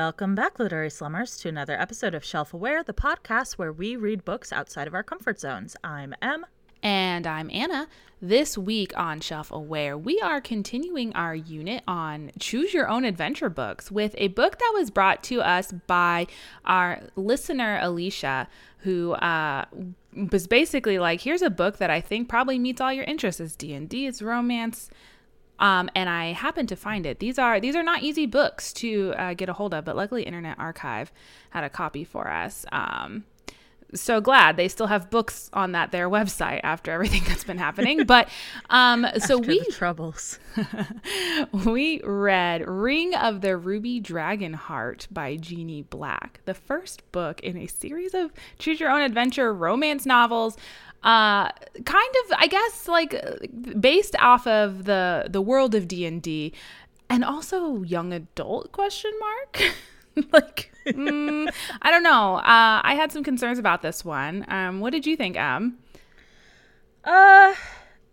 Welcome back, literary slummers, to another episode of Shelf Aware, the podcast where we read books outside of our comfort zones. I'm Em. And I'm Anna. This week on Shelf Aware, we are continuing our unit on Choose Your Own Adventure books with a book that was brought to us by our listener, Alicia, who uh, was basically like, here's a book that I think probably meets all your interests. It's D&D, it's romance, um, and I happened to find it. These are these are not easy books to uh, get a hold of, but luckily Internet Archive had a copy for us. Um, so glad they still have books on that their website after everything that's been happening. But um, so we troubles. we read Ring of the Ruby Dragon Heart by Jeannie Black, the first book in a series of choose your own adventure romance novels. Uh, kind of, I guess, like based off of the the world of D and D, and also young adult question mark. like, mm, I don't know. Uh, I had some concerns about this one. Um, what did you think, Em? Uh,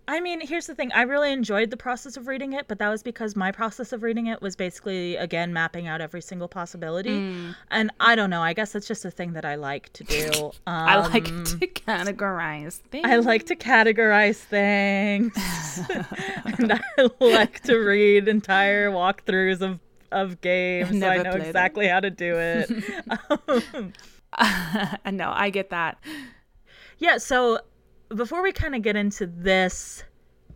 I mean, here's the thing. I really enjoyed the process of reading it, but that was because my process of reading it was basically, again, mapping out every single possibility. And I don't know. I guess that's just a thing that I like to do. Um, I like to categorize things. I like to categorize things. and I like to read entire walkthroughs of, of games. So I know exactly how to do it. um, no, I get that. Yeah, so before we kind of get into this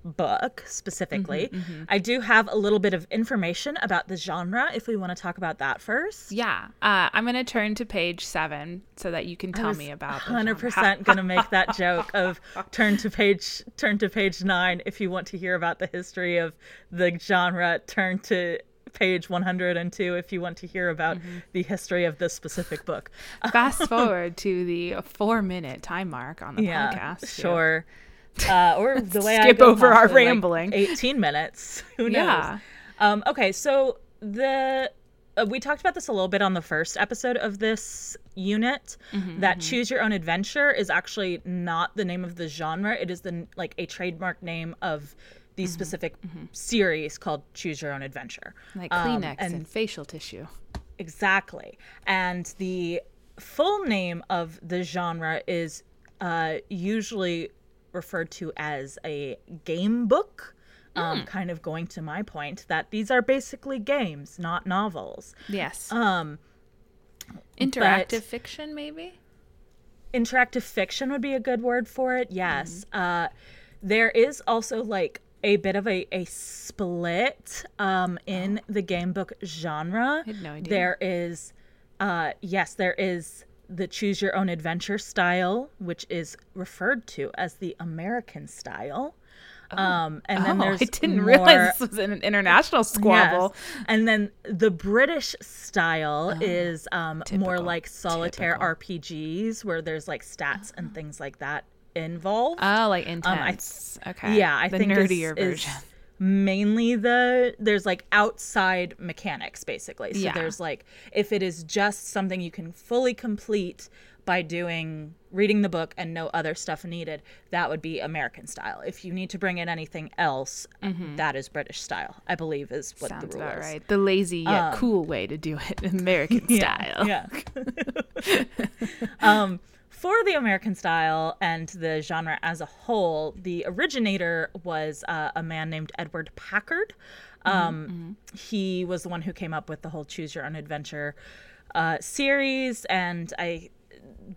book specifically, I do have a little bit of information about the genre if we want to talk about that first. Yeah, uh, I'm gonna turn to page seven so that you can tell me about. 100% going to make that joke of turn to page turn to page 9 if you want to hear about the history of the genre, turn to page 102 if you want to hear about the history of this specific book. Fast forward to the four-minute time mark on the yeah, podcast. yeah. sure. Uh, or the way I Skip over our possibly, like, rambling. 18 minutes. Who knows? Yeah. Um, okay, so the uh, we talked about this a little bit on the first episode of this unit. Mm-hmm, that choose your own adventure is actually not the name of the genre. It is the like a trademark name of the Mm-hmm, specific series called Choose Your Own Adventure. Like Um, Kleenex and, facial tissue. Exactly. And the full name of the genre is uh, usually referred to as a game book. Hmm. Um, Kind of going to my point that these are basically games, not novels. Yes. Um, Interactive fiction, maybe. interactive fiction would be a good word for it. Yes. Uh, there is also like a bit of a, a split um, in the game book genre. had no idea. There is, uh, yes, there is the choose your own adventure style, which is referred to as the American style. Um, and then oh, there's I didn't more- realize this was an international squabble. Yes. And then the British style is um, more like solitaire Typical. RPGs where there's like stats and things like that involved. Oh, like I- intense. okay. yeah, I the think nerdier is version. mainly the there's like outside mechanics basically. So Yeah. there's like if it is just something you can fully complete by doing reading the book and no other stuff needed, that would be American style. If you need to bring in anything else, that is British style. I believe is what Mm-hmm. Sounds the rule about is. right. The lazy yet cool way to do it, American style. Yeah. um, for the American style and the genre as a whole, the originator was uh, a man named Edward Packard. Um, He was the one who came up with the whole Choose Your Own Adventure uh, series, and I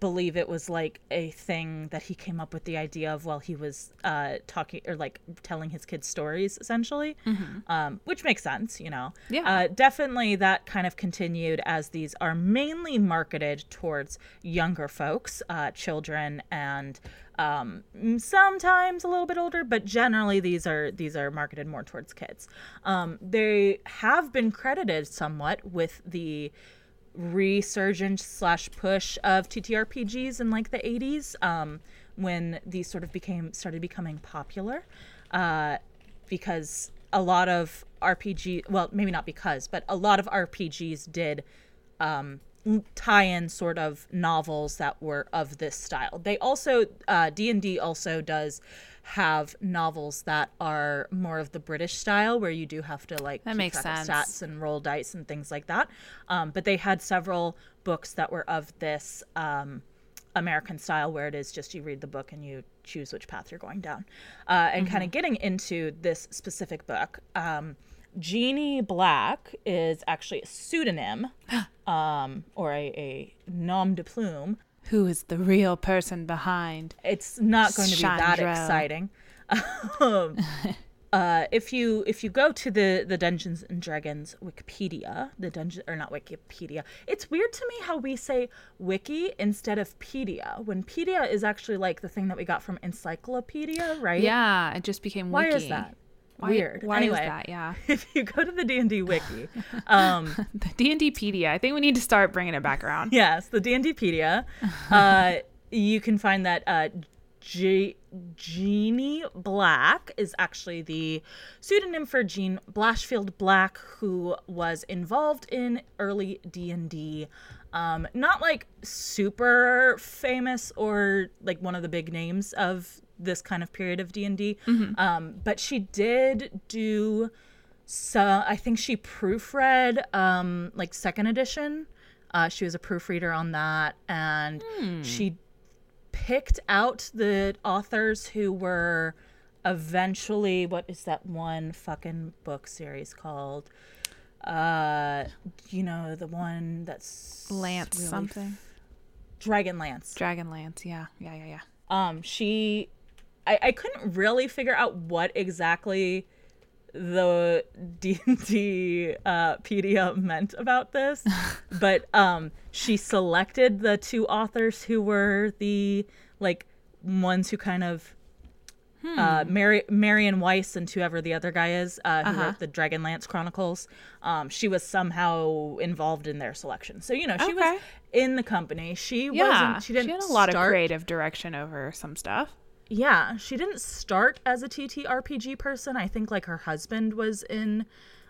believe it was like a thing that he came up with the idea of while he was uh, talking or like telling his kids stories, essentially, um, which makes sense, you know. Yeah. Uh, definitely that kind of continued as these are mainly marketed towards younger folks, uh, children, and um, sometimes a little bit older, but generally these are these are marketed more towards kids. Um, they have been credited somewhat with the resurgence slash push of TTRPGs in like the 80s um, when these sort of became started becoming popular uh, because a lot of RPG well maybe not because but a lot of RPGs did um, tie-in sort of novels that were of this style. They also uh, D&D also does have novels that are more of the British style where you do have to like That makes sense. stats and roll dice and things like that. Um, but they had several books that were of this um, American style where it is just you read the book and you choose which path you're going down. Uh, and kind of getting into this specific book, um, Jeannie Black is actually a pseudonym um, or a, a nom de plume. Who is the real person behind? It's not going to be that exciting. um, uh, if you if you go to the the Dungeons and Dragons Wikipedia, the dungeon or not Wikipedia, it's weird to me how we say wiki instead of pedia when pedia is actually like the thing that we got from encyclopedia, right? Yeah, it just became Why wiki. is that? Why- Weird. Why anyway, is that? Yeah. if you go to the D and D wiki, um, The D&Dpedia. I think we need to start bringing it back around. Yes, the D&Dpedia. uh, you can find that uh, G- Jeannie Black is actually the pseudonym for Jean Blashfield Black, who was involved in early D&D. Um, not like super famous or like one of the big names of this kind of period of D&D, um, but she did do so I think she proofread um like second edition. Uh, she was a proofreader on that, and she picked out the authors who were eventually what is that one fucking book series called? Uh, you know the one that's Lance really something. Dragonlance. Dragonlance. Yeah. Yeah, yeah, yeah. um she I, I couldn't really figure out what exactly the D&D uh, pedia meant about this but um she selected the two authors who were the like ones who kind of uh, Mary, Marion Weis and whoever the other guy is, uh, who Uh-huh. wrote the Dragonlance Chronicles, um, she was somehow involved in their selection. So you know, she Okay. was in the company. She Yeah. wasn't. She didn't. had a lot start, of creative direction over some stuff. Yeah, she didn't start as a TTRPG person. I think like her husband was in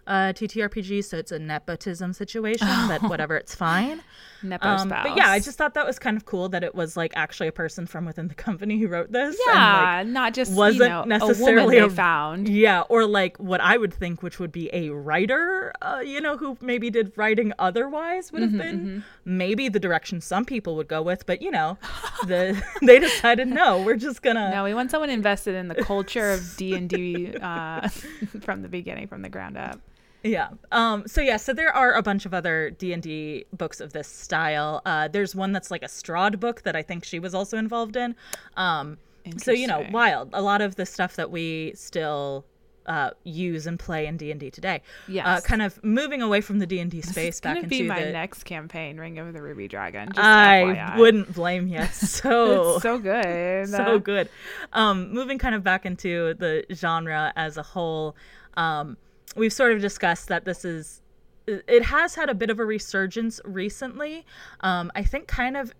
uh, TTRPG, so it's a nepotism situation. But whatever, it's fine. Nepo Um, spouse. but yeah, I just thought that was kind of cool that it was like actually a person from within the company who wrote this. and, like, yeah, not just wasn't you know, necessarily a a- found. yeah, or like what I would think, which would be a writer, uh, you know, who maybe did writing otherwise, would have been maybe the direction some people would go with. But you know, the they decided no, we're just gonna No, we want someone invested in the culture of D and D uh, from the beginning, from the ground up. Yeah. Um. So yeah. So there are a bunch of other D and D books of this style. Uh. There's one that's like a Strahd book that I think she was also involved in. Um. So you know, wild. A lot of the stuff that we still uh use and play in D and D today. Uh, kind of moving away from the D and D space back into be my the. next campaign, Ring of the Ruby Dragon. Just I FYI. wouldn't blame you. So It's so good. so good. Um, moving kind of back into the genre as a whole, um, we've sort of discussed that this is. It has had a bit of a resurgence recently. Um, I think kind of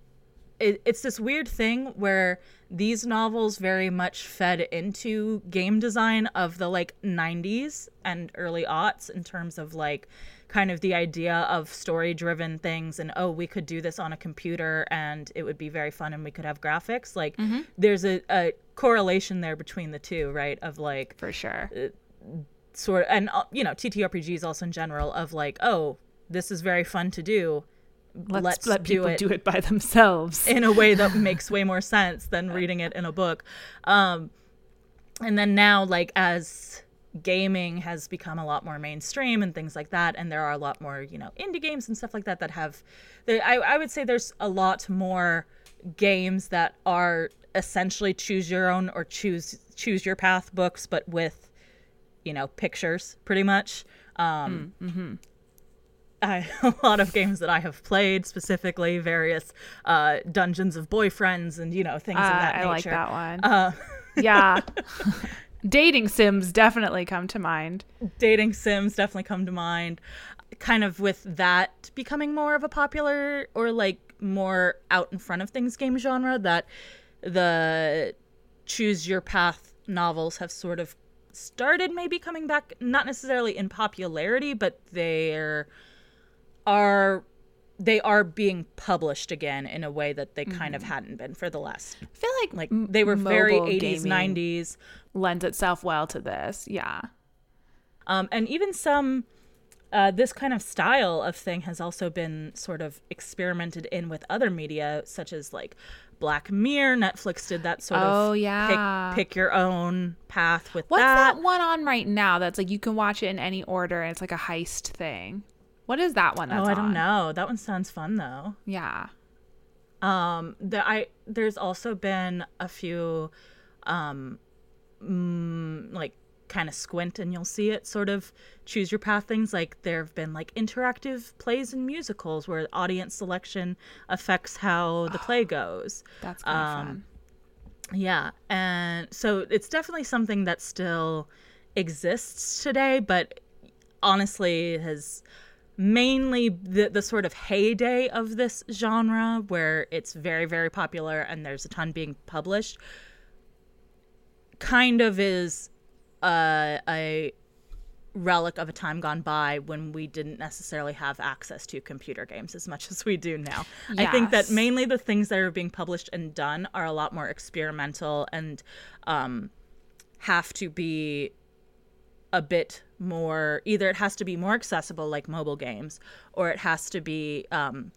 it, it's this weird thing where these novels very much fed into game design of the like 90s and early aughts in terms of like kind of the idea of story driven things and oh we could do this on a computer and it would be very fun and we could have graphics like there's a, a correlation there between the two right of like for sure. Sort of and uh, you know ttrpgs also in general of like oh this is very fun to do Let's, let's let do people it do it by themselves. in a way that makes way more sense than reading it in a book. Um, and then now, like as gaming has become a lot more mainstream and things like that, and there are a lot more, you know, indie games and stuff like that that have, there, I, I would say there's a lot more games that are essentially choose your own or choose choose your path books, but with, you know, pictures pretty much. Um, I, a lot of games that I have played, specifically various uh, dungeons of boyfriends and you know things Uh, of that I nature. I like that one. Uh, yeah. Dating sims definitely come to mind. dating sims definitely come to mind. Kind of with that becoming more of a popular or like more out in front of things game genre that the choose your path novels have sort of started maybe coming back not necessarily in popularity but they're are they are being published again in a way that they kind of hadn't been for the last I feel like like they were very mobile 80s gaming 90s lends itself well to this. Yeah. um, and even some uh, this kind of style of thing has also been sort of experimented in with other media such as like black mirror netflix did that sort of Oh, yeah. pick, pick your own path with What's that, that one on right now that's like you can watch it in any order and it's like a heist thing? What is that one that's oh i don't on? know that one sounds fun though Yeah. um the i there's also been a few um mm, like kind of squint and you'll see it sort of choose your path things like there have been like interactive plays and musicals where audience selection affects how the play goes That's kind of Um, fun. yeah and so it's definitely something that still exists today but honestly has mainly the, the sort of heyday of this genre where it's very very popular and there's a ton being published kind of is a, a relic of a time gone by when we didn't necessarily have access to computer games as much as we do now. I think that mainly the things that are being published and done are a lot more experimental and um, have to be a bit more either it has to be more accessible like mobile games or it has to be um,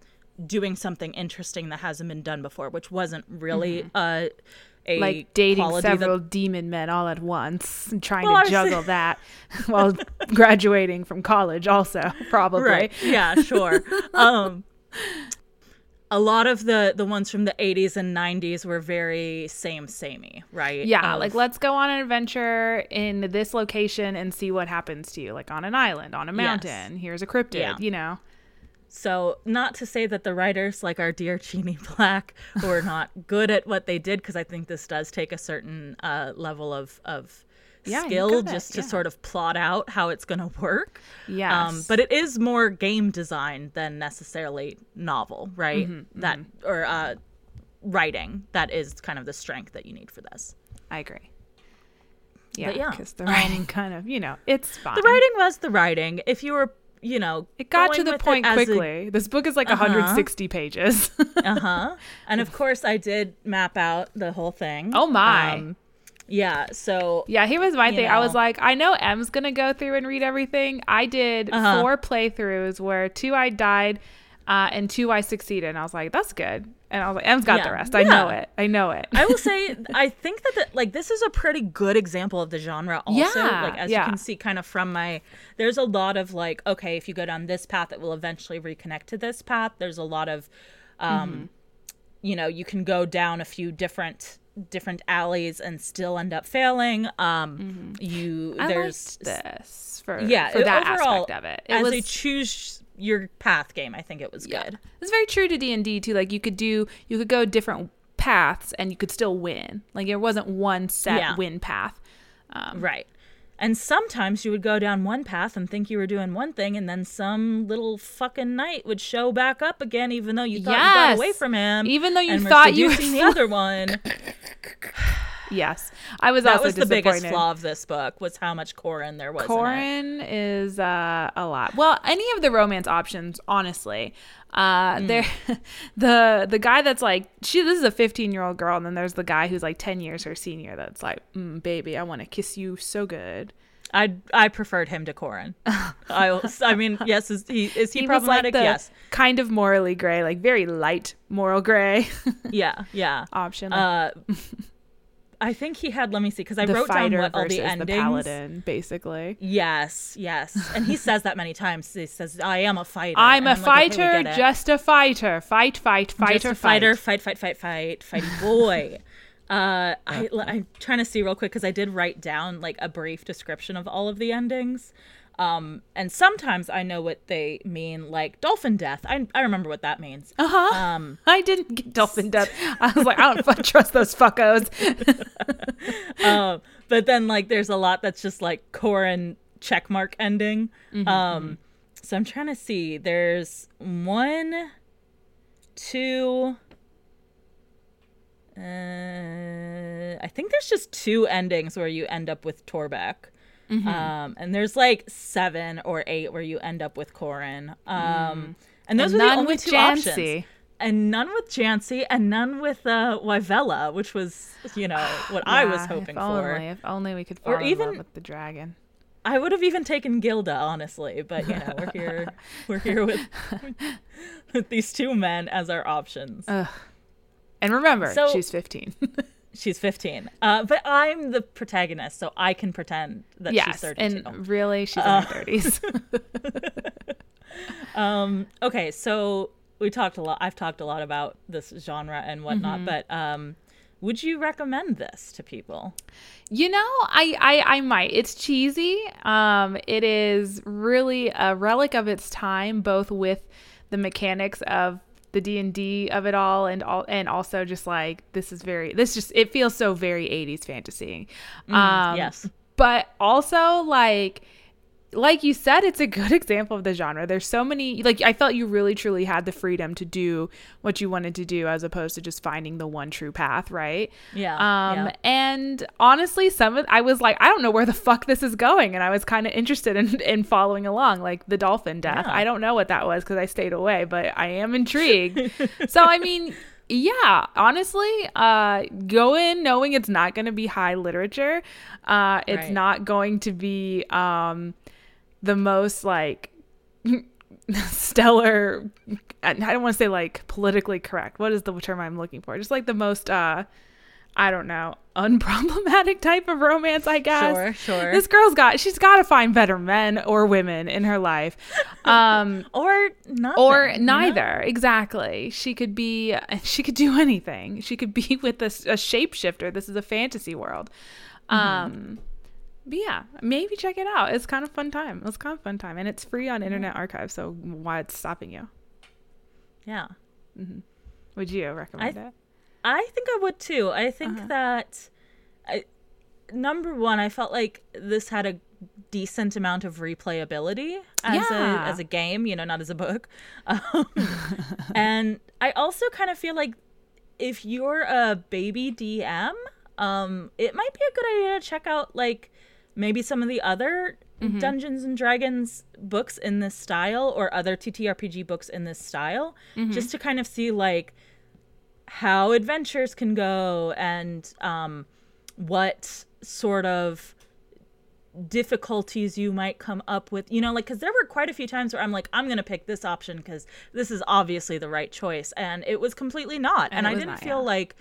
doing something interesting that hasn't been done before which wasn't really uh, a Like dating quality that- several demon men all at once and trying Well, to juggle that while graduating from college also probably. right yeah sure um a lot of the the ones from the 80s and 90s were very same samey right Yeah, Of- like let's go on an adventure in this location and see what happens to you, like on an island, on a mountain. Here's a cryptid, Yeah. you know. So not to say that the writers like our dear Jeannie Black were not good at what they did because I think this does take a certain uh, level of of Yeah, skill it, just to yeah. sort of plot out how it's going to work. Yes. Um, but it is more game design than necessarily novel, right? Mm-hmm, that or uh, writing that is kind of the strength that you need for this. I agree. Yeah, But yeah. because the writing kind of, you know, it's fine. The writing was the writing. If you were, you know, it got to the point as a- quickly. This book is like 160 pages. uh-huh. And of course, I did map out the whole thing. Oh, my. Um, yeah. So yeah, here was my thing. I was like, I know Em's gonna go through and read everything. I did Uh-huh. four playthroughs where two I died, uh, and two I succeeded. And I was like, that's good. And I was like, Em's got the Yeah. rest. I know it. I know it. I will say, I think that the, like this is a pretty good example of the genre. Also, Yeah, like as you can see, kind of from my, there's a lot of like, okay, if you go down this path, it will eventually reconnect to this path. There's a lot of, um, Mm-hmm. you know, you can go down a few different different alleys and still end up failing. Um, you Mm-hmm. I there's liked this for yeah for that overall, aspect of it. It as was a choose your path game, I think it was yeah. good. It's very true to D and D too. Like you could do, you could go different paths and you could still win. Like it wasn't one set Yeah. win path. Um, Right. And sometimes you would go down one path and think you were doing one thing, and then some little fucking knight would show back up again, even though you thought you got away from him. Even though you thought you were the other one. Yes, I was That also was the biggest flaw of this book was how much Corin there was. Corin is uh, a lot. Well, any of the romance options, honestly. Uh, Hmm. there, the the guy that's like she. This is a fifteen year old girl, and then there's the guy who's like ten years her senior. That's like, mm, baby, I want to kiss you so good. I I preferred him to Corin. I I mean, yes, is he is he, He like problematic? the yes. kind of morally gray, like very light moral gray Yeah, yeah. option. Uh, I think he had. Let me see, because I the wrote down what all the the, paladin, basically. Yes, yes, and he says that many times. He says, "I am a fighter." I'm a like, okay, fighter, get it. just a fighter. Fight, fight, Just fighter, a fighter, fight. fight, fight, fight, fight, boy. uh, I, I'm trying to see real quick because I did write down like a brief description of all of the endings. Um, and sometimes I know what they mean, like dolphin death. I, I remember what that means. Uh huh. Um, I didn't get dolphin death. I was like, I don't trust those fuckos. um, but then like there's a lot that's just like Corin checkmark ending. um, so I'm trying to see. There's one, two. Uh, I think there's just two endings where you end up with Torbeck. Um, and there's like seven or eight where you end up with Corin. Um, And those And were the only with two Jancy. options. And none with Jancy, and none with uh, Wyvella, which was, you know, what I was hoping if for. Only, if only we could Or fall in even- love with the dragon. I would have even taken Gilda, honestly, but you know, we're here, we're here with, with these two men as our options. Ugh. And remember, So- she's 15. She's 15, uh, but I'm the protagonist, so I can pretend that she's yes, 32. and really, she's Uh, in her 30s. Um, okay, so we talked a lot. I've talked a lot about this genre and whatnot, Mm-hmm. but um, would you recommend this to people? You know, I, I I might. It's cheesy. Um, it is really a relic of its time, both with the mechanics of the D and D of it all, and all, and also just like this is very. This just it feels so very '80s fantasy. um, yes. but also like like you said it's a good example of the genre there's so many like i felt you really truly had the freedom to do what you wanted to do as opposed to just finding the one true path right Yeah, um yeah. and honestly some of i was like i don't know where the fuck this is going and i was kind of interested in in following along like the dolphin death Yeah. i don't know what that was because i stayed away but i am intrigued so i mean yeah honestly uh go in knowing it's not going to be high literature uh it's Right. not going to be um the most like stellar i don't want to say like politically correct. What is the term i'm looking for? Just like the most uh i don't know unproblematic type of romance i guess. Sure, sure. this girl's got she's got to find better men or women in her life. Um or not. or neither. Exactly. She could be she could do anything. She could be with a, a shapeshifter. This is a fantasy world. Um but yeah maybe check it out it's kind of fun time it's kind of fun time and it's free on internet archive so why it's stopping you Yeah. would you recommend I- it I think I would too. I think Uh-huh. that I, number one, I felt like this had a decent amount of replayability as Yeah. a as a game, you know, not as a book. Um, and I also kind of feel like if you're a baby DM, um, it might be a good idea to check out like maybe some of the other Dungeons and Dragons books in this style or other TTRPG books in this style, just to kind of see like how adventures can go and um, what sort of difficulties you might come up with. You know like because there were quite a few times where i'm like i'm gonna pick this option because this is obviously the right choice and it was completely not. And, it i didn't not, feel yeah. like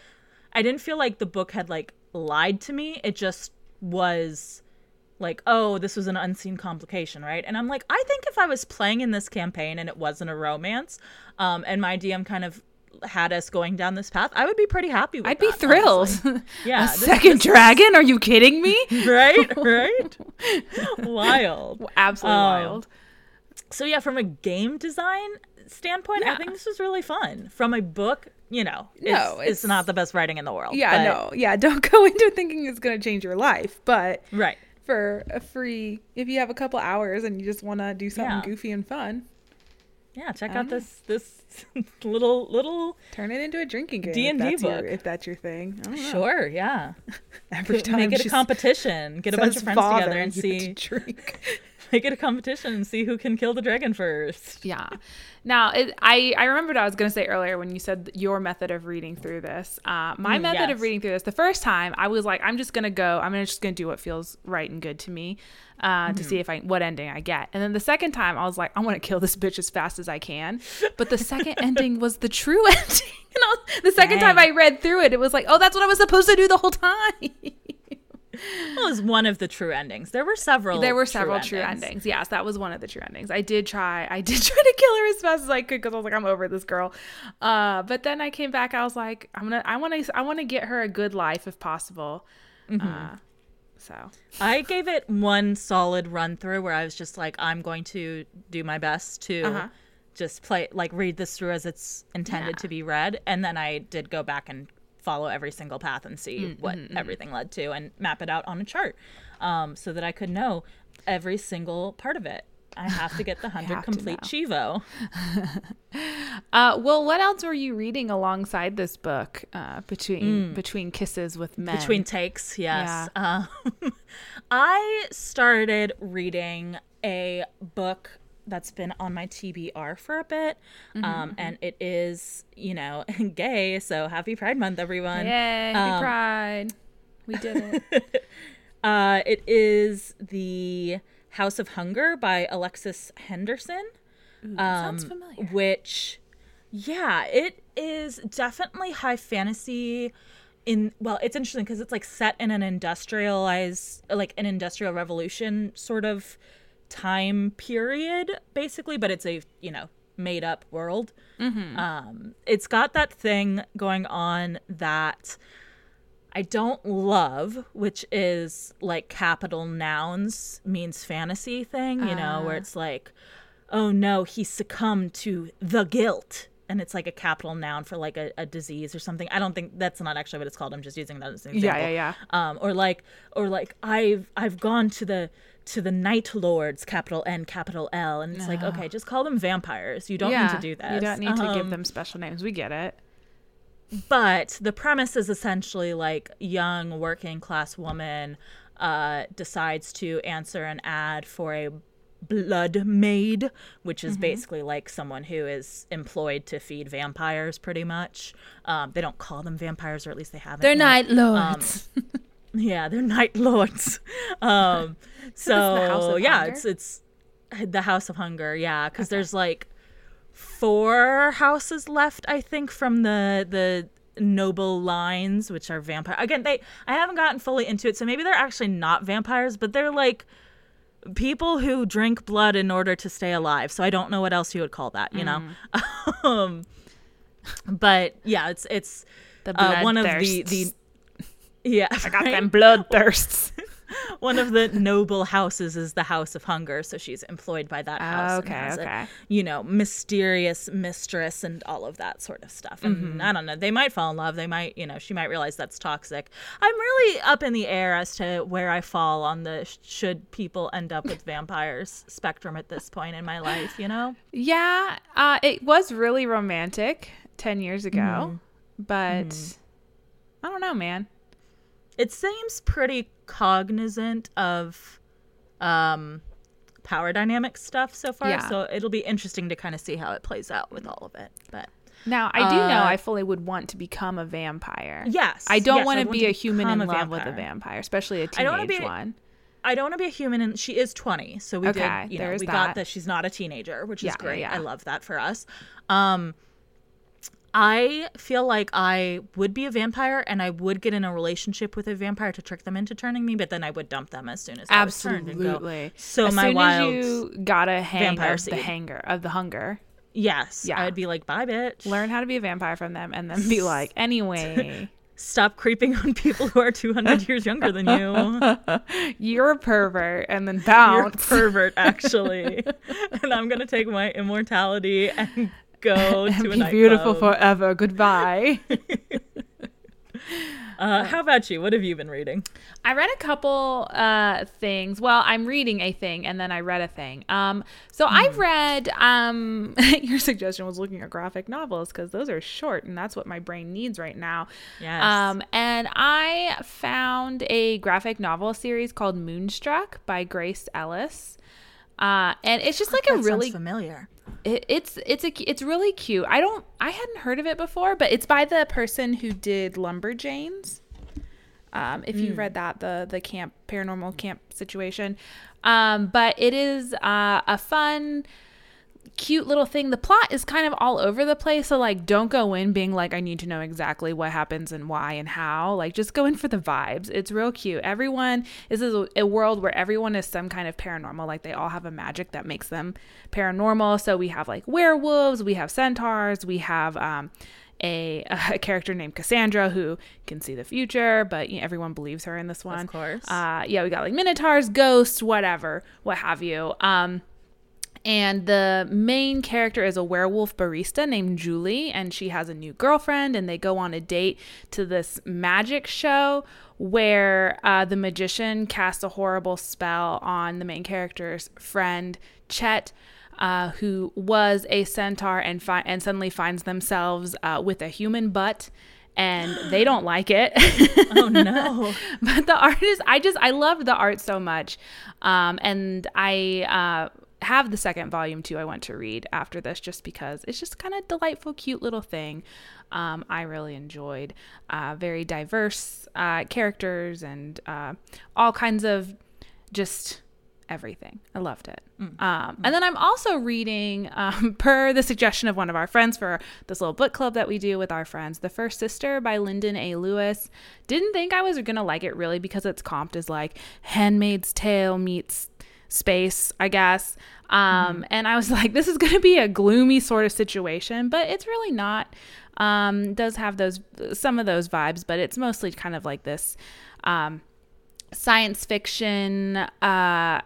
i didn't feel like the book had like lied to me. It just was like oh this was an unseen complication right? And i'm like i think if i was playing in this campaign and it wasn't a romance um and my dm kind of had us going down this path i would be pretty happy with i'd be thrilled. honestly. yeah this- second this is- dragon? Are you kidding me? Right right? Wild. Absolutely Um, wild. so yeah from a game design standpoint i think this was really fun. From a book you know it's, No, it's, it's- not the best writing in the world yeah but- no. Yeah don't go into thinking it's going to change your life but right for a free if you have a couple hours and you just want to do something Yeah. goofy and fun yeah check out know. this this little little turn it into a drinking game D&D if that's your, book. if that's your thing I don't know. sure yeah every time make it a competition get a bunch of friends together and see drink make it a competition and see who can kill the dragon first. Yeah. Now it, i i remembered i was going to say earlier when you said your method of reading through this. Uh, my Mm, method yes. of reading through this the first time i was like i'm just going to go i'm just going to do what feels right and good to me uh, to Mm-hmm. see if i what ending i get. And then the second time i was like i want to kill this bitch as fast as i can. But the second ending was the true ending. And I was, the second time i read through it it was like oh that's what i was supposed to do the whole time It was one of the true endings there were several There were several true endings. Yes, that was one of the true endings. I did try. I did try to kill her as fast as I could because I was like, I'm over this girl. Uh, but then I came back. I was like, I'm gonna. I want to. I want to get her a good life if possible. Uh, so I gave it one solid run through where I was just like, I'm going to do my best to Uh-huh. just play, like, read this through as it's intended Yeah. to be read. And then I did go back and follow every single path and see Mm, what mm-hmm, everything led to and map it out on a chart um, so that I could know every single part of it. I have to get the 100 complete. Chivo. Uh, well, what else were you reading alongside this book? Uh, between between kisses with men. Between takes, yes. Um, I started reading a book that's been on my TBR for a bit, Mm-hmm, um, and it is you know gay. So happy Pride Month, everyone! Yay, happy Um, pride. We did it. Uh, it is the House of Hunger by Alexis Henderson. Ooh, that sounds um, familiar. Which, yeah, it is definitely high fantasy. In well, it's interesting because it's like set in an industrialized, like an industrial revolution sort of time period, basically. But it's a you know made up world. Um, it's got that thing going on that. I don't love, which is like capital nouns means fantasy thing, you know, where Ah. it's like, oh no, he succumbed to the guilt. And it's like a capital noun for like a, a disease or something. I don't think that's not actually what it's called. I'm just using that as an example. Yeah, example. yeah, Um, or like, or like I've I've gone to the to the night lords, capital N, capital L, and it's like, okay, just call them vampires. You don't yeah. need to do that. You don't need to give Um, them special names. We get it. but the premise is essentially like young working class woman uh, decides to answer an ad for a blood maid which Mm-hmm. is basically like someone who is employed to feed vampires pretty much um, they don't call them vampires or at least they haven't They're yet. night lords. yeah they're night lords. Um, so yeah Hunger? it's it's the house of hunger yeah because there's like four houses left i think from the the noble lines which are vampire again they i haven't gotten fully into it so maybe they're actually not vampires but they're like people who drink blood in order to stay alive so i don't know what else you would call that you know? Um but yeah it's it's the uh, one of the the yeah I got right? them bloodthirsts. one of the noble houses is the House of Hunger, so she's employed by that house. Okay, okay. A, you know, mysterious mistress and all of that sort of stuff. And Mm-hmm. I don't know. They might fall in love. They might, you know, she might realize that's toxic. I'm really up in the air as to where I fall on the should people end up with vampires spectrum at this point in my life. You know. Yeah, uh, it was really romantic 10 years ago, Mm-hmm. but I don't know, man. It seems pretty cognizant of um power dynamic stuff so far Yeah. so it'll be interesting to kind of see how it plays out with all of it but Now, I do know Uh, I fully would want to become a vampire. yes I don't yes, want to be a human in become love with a vampire. especially a I don't teenage be- one. i don't want to be a human and she is 20 so we Okay, did you know we that. got that she's not a teenager which Yeah, is great yeah. i love that for us um I feel like I would be a vampire and I would get in a relationship with a vampire to trick them into turning me, but then I would dump them as soon as I turned and go, Absolutely. So as my soon wild as you got a hang vampire of the hanger of the hunger, Yes. Yeah. I would be like, bye, bitch. learn how to be a vampire from them, and then be like, anyway, Stop creeping on people who are 200 years younger than you. you're a pervert, and then You're a pervert, actually. and I'm going to take my immortality and go and to a be beautiful forever. Goodbye. Uh, how about you? What have you been reading? I read a couple uh, things. Well, I'm reading a thing, and then I read a thing. Um, so Hmm. I've read. Um, your suggestion was looking at graphic novels because those are short, and that's what my brain needs right now. Yes. Um, and I found a graphic novel series called Moonstruck by Grace Ellis. Uh, and it's just like a That really familiar. It, it's it's a it's really cute. I don't I hadn't heard of it before, but it's by the person who did Lumberjanes. Um, if you read that the the camp paranormal camp situation, um, but it is uh, a fun, cute little thing. The plot is kind of all over the place, so like don't go in being like I need to know exactly what happens and why and how. Like just go in for the vibes. It's real cute. Everyone this is a, world where everyone is some kind of paranormal. Like they all have a magic that makes them paranormal. So we have like werewolves, we have centaurs, we have um a, a character named Cassandra who can see the future, but you know, everyone believes her in this one. Of course. Uh, yeah, we got like minotaurs, ghosts, whatever, what have you. Um, and the main character is a werewolf barista named Julie, and she has a new girlfriend, and they go on a date to this magic show where uh, the magician casts a horrible spell on the main character's friend, Chet. Uh, who was a centaur and fi- and suddenly finds themselves uh, with a human butt, and they don't like it. oh, no. but the art is i just i love the art so much um and i uh have the second volume too. I want to read after this just because it's just kind of delightful, cute little thing. Um, I really enjoyed. Uh, very diverse uh, characters and uh, all kinds of just everything. I loved it. Mm. Um, and then I'm also reading, um, per the suggestion of one of our friends for this little book club that we do with our friends, The First Sister by Linden A. Lewis. Didn't think I was going to like it really because it's comped as like Handmaid's Tale meets space, I guess. Um, mm. And I was like, this is going to be a gloomy sort of situation, but it's really not. Um, does have those some of those vibes, but it's mostly kind of like this um, science fiction. Uh,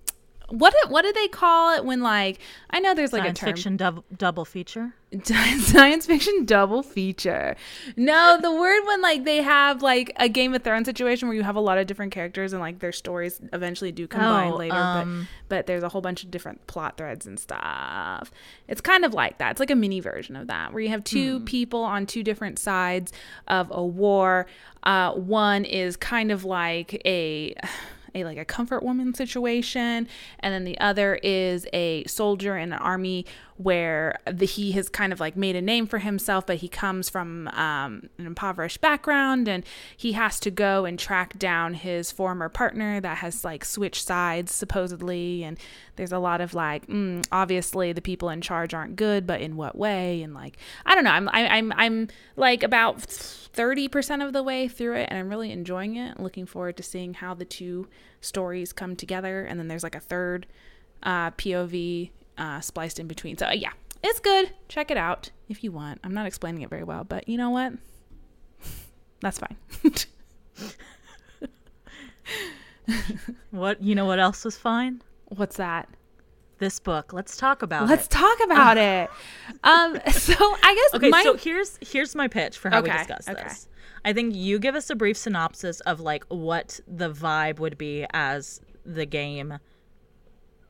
what what do they call it when like I know there's like science a term. fiction double double feature. science fiction double feature. No, the word when like they have like a Game of Thrones situation where you have a lot of different characters and like their stories eventually do combine oh, later, um, but but there's a whole bunch of different plot threads and stuff. It's kind of like that. It's like a mini version of that where you have two hmm. people on two different sides of a war. Uh, one is kind of like a a like a comfort woman situation. And then the other is a soldier in an army where the, he has kind of like made a name for himself but he comes from um, an impoverished background and he has to go and track down his former partner that has like switched sides supposedly. And there's a lot of like mm, obviously the people in charge aren't good but in what way? And like i don't know. I'm I, i'm i'm like about 30% of the way through it and I'm really enjoying it. Looking forward to seeing how the two stories come together. And then there's like a third uh, POV uh, spliced in between. So, yeah, it's good. Check it out if you want. I'm not explaining it very well, but you know what? That's fine. what, you know what else was fine? What's that? This book. Let's talk about it. Let's it. talk about it. Um, so I guess okay. My... So here's here's my pitch for how okay, we discuss okay. this. I think you give us a brief synopsis of like what the vibe would be as the game.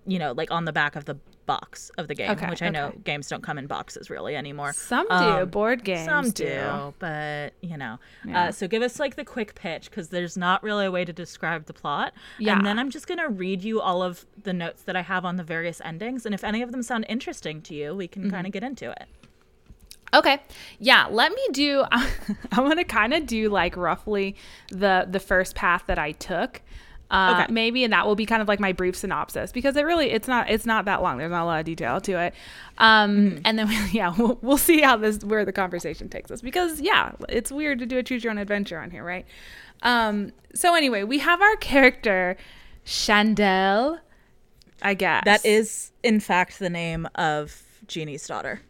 You know, like on the back of the box of the game, okay, which I know games don't come in boxes really anymore. Some do. Um, Board games. Some do, do. but you know. Yeah. Uh, so give us like the quick pitch because there's not really a way to describe the plot. Yeah. And then I'm just gonna read you all of the notes that I have on the various endings, and if any of them sound interesting to you, we can mm-hmm. kind of get into it. Okay. Yeah, let me do I want to kind of do like roughly the the first path that I took uh, okay. maybe and that will be kind of like my brief synopsis because it really it's not it's not that long there's not a lot of detail to it um, mm-hmm. and then yeah we'll, we'll see how this where the conversation takes us because yeah it's weird to do a choose your own adventure on here right um, so anyway we have our character chandel i guess that is in fact the name of jeannie's daughter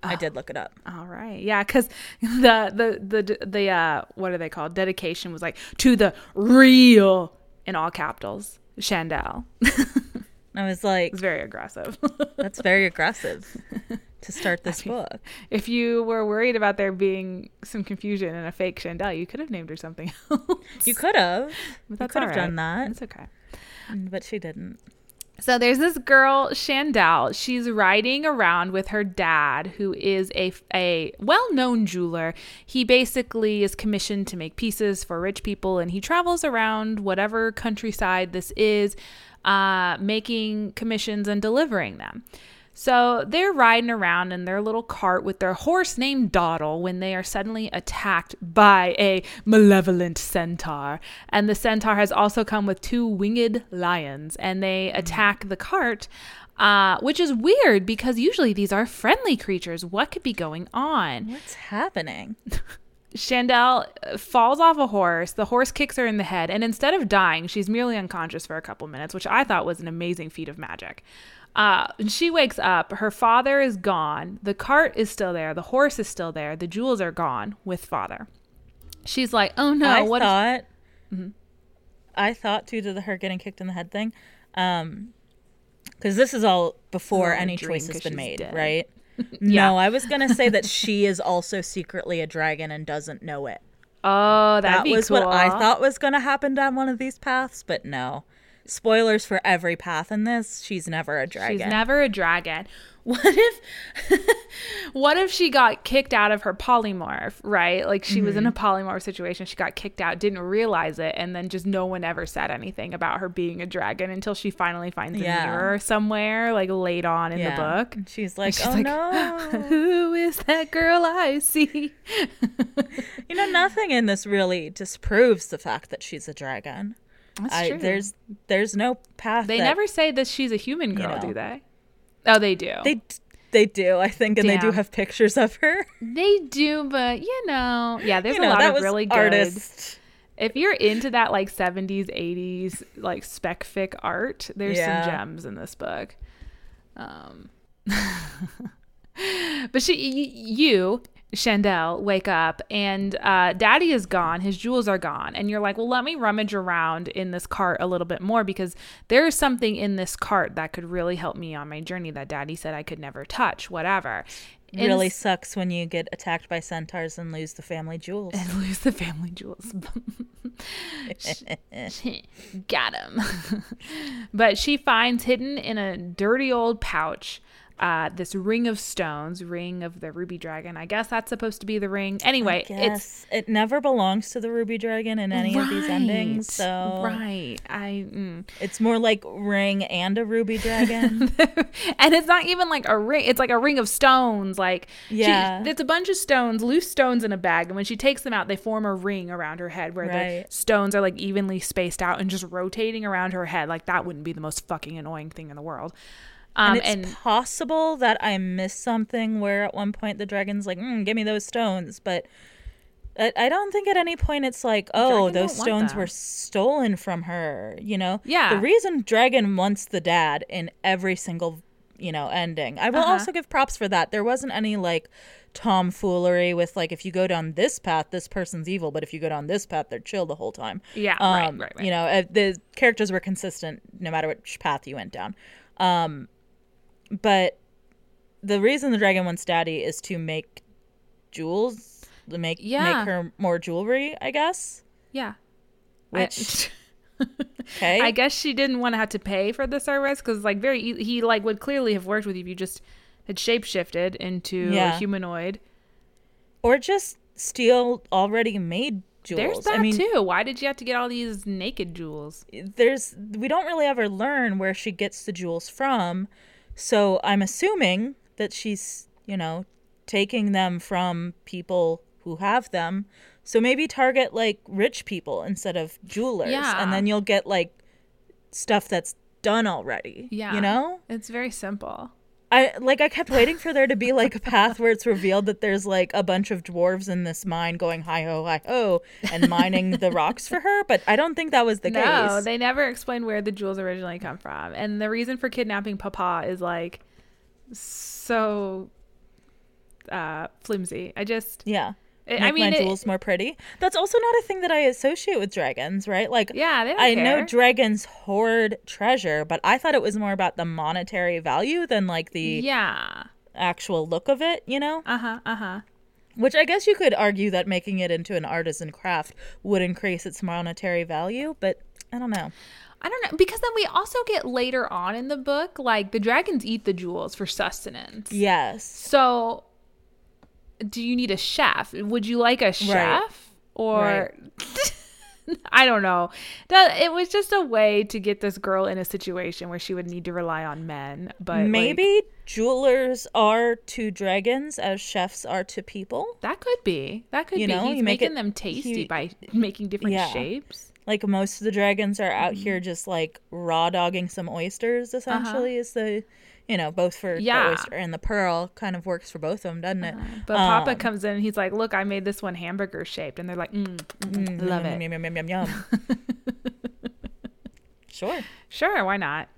I did look it up. All right. Yeah, cuz the the the the uh what are they called? Dedication was like to the real in all capitals, Chandel. I was like, it's very aggressive. that's very aggressive to start this I mean, book. If you were worried about there being some confusion and a fake Chandel, you could have named her something else. You could have. But you could have right. done that. It's okay. Mm, but she didn't. So there's this girl, Chandel. She's riding around with her dad, who is a, a well known jeweler. He basically is commissioned to make pieces for rich people, and he travels around whatever countryside this is, uh, making commissions and delivering them. So they're riding around in their little cart with their horse named Dawdle when they are suddenly attacked by a malevolent centaur. And the centaur has also come with two winged lions and they mm-hmm. attack the cart. Uh, which is weird because usually these are friendly creatures. What could be going on? What's happening? Chandel falls off a horse. The horse kicks her in the head, and instead of dying, she's merely unconscious for a couple minutes, which I thought was an amazing feat of magic. Uh, she wakes up. Her father is gone. The cart is still there. The horse is still there. The jewels are gone with father. She's like, "Oh no!" I what thought. Mm-hmm. I thought too to the her getting kicked in the head thing, um, because this is all before any choice has been made, dead. right? yeah. No, I was gonna say that she is also secretly a dragon and doesn't know it. Oh, that was cool. what I thought was gonna happen down one of these paths, but no. Spoilers for every path in this. She's never a dragon. She's never a dragon. What if what if she got kicked out of her polymorph, right? Like she mm-hmm. was in a mm-hmm. polymorph situation, she got kicked out, didn't realize it, and then just no one ever said anything about her being a dragon until she finally finds yeah. a mirror somewhere, like late on in yeah. the book. And she's like, she's "Oh like, no, who is that girl I see?" you know, nothing in this really disproves the fact that she's a dragon. That's I, true. There's there's no path. They that, never say that she's a human girl, you know, do they? Oh, they do. They they do, I think, and Damn. they do have pictures of her. They do, but you know, yeah, there's you know, a lot of really good. Artist. If you're into that like 70s, 80s like spec fic art, there's yeah. some gems in this book. Um, but she, you, Chandel wake up and uh, daddy is gone. His jewels are gone. And you're like, well, let me rummage around in this cart a little bit more because there is something in this cart that could really help me on my journey that daddy said I could never touch, whatever. It really sucks when you get attacked by centaurs and lose the family jewels. And lose the family jewels. Got him. but she finds hidden in a dirty old pouch uh, this ring of stones, ring of the ruby dragon. I guess that's supposed to be the ring. Anyway, it's it never belongs to the ruby dragon in any right, of these endings. So right, I mm. it's more like ring and a ruby dragon, and it's not even like a ring. It's like a ring of stones. Like yeah, she, it's a bunch of stones, loose stones in a bag, and when she takes them out, they form a ring around her head where right. the stones are like evenly spaced out and just rotating around her head. Like that wouldn't be the most fucking annoying thing in the world. Um, and it's and, possible that I missed something where at one point the dragon's like, mm, "Give me those stones," but I don't think at any point it's like, "Oh, those stones were stolen from her." You know? Yeah. The reason dragon wants the dad in every single you know ending. I will uh-huh. also give props for that. There wasn't any like tomfoolery with like if you go down this path this person's evil but if you go down this path they're chill the whole time yeah um, right, right, right. you know uh, the characters were consistent no matter which path you went down um but the reason the dragon wants daddy is to make jewels, to make yeah. make her more jewelry, I guess. Yeah. Which okay. I guess she didn't want to have to pay for the service because like very he like would clearly have worked with you if you just had shapeshifted into yeah. a humanoid. Or just steal already made jewels. There's that I mean, too. Why did you have to get all these naked jewels? There's we don't really ever learn where she gets the jewels from. So I'm assuming that she's, you know, taking them from people who have them. So maybe target like rich people instead of jewelers. Yeah. And then you'll get like stuff that's done already. Yeah. You know? It's very simple. I like I kept waiting for there to be like a path where it's revealed that there's like a bunch of dwarves in this mine going hi ho hi ho and mining the rocks for her, but I don't think that was the no, case. No, they never explained where the jewels originally come from. And the reason for kidnapping Papa is like so uh flimsy. I just Yeah. Make I mean, my jewels it, more pretty. That's also not a thing that I associate with dragons, right? Like, yeah, I care. know dragons hoard treasure, but I thought it was more about the monetary value than like the yeah actual look of it. You know? Uh huh. Uh huh. Which I guess you could argue that making it into an artisan craft would increase its monetary value, but I don't know. I don't know because then we also get later on in the book like the dragons eat the jewels for sustenance. Yes. So do you need a chef? Would you like a chef right. or right. I don't know. It was just a way to get this girl in a situation where she would need to rely on men. But maybe like, jewelers are to dragons as chefs are to people. That could be. That could you be. Know, He's making it, them tasty he, by making different yeah. shapes. Like most of the dragons are out mm-hmm. here just like raw dogging some oysters. Uh-huh. Essentially, uh-huh. is the you know, both for yeah. the oyster and the pearl kind of works for both of them, doesn't it? Uh, but um, Papa comes in and he's like, "Look, I made this one hamburger shaped," and they're like, mm, mm, mm, "Love it, yum yum yum yum yum." sure, sure, why not?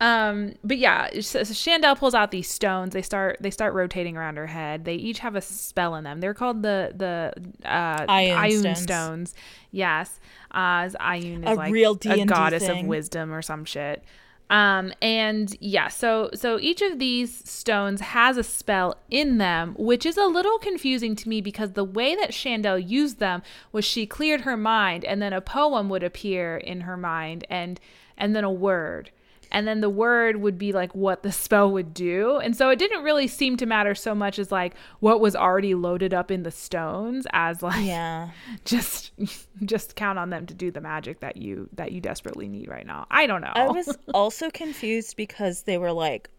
Um, but yeah, so, so Chandel pulls out these stones. They start they start rotating around her head. They each have a spell in them. They're called the the uh, Ioun, stones. stones. Yes, uh, Ioun is a like real D&D a goddess thing. of wisdom or some shit. Um, and yeah, so so each of these stones has a spell in them, which is a little confusing to me because the way that Chandel used them was she cleared her mind, and then a poem would appear in her mind, and and then a word and then the word would be like what the spell would do. And so it didn't really seem to matter so much as like what was already loaded up in the stones as like Yeah. just just count on them to do the magic that you that you desperately need right now. I don't know. I was also confused because they were like,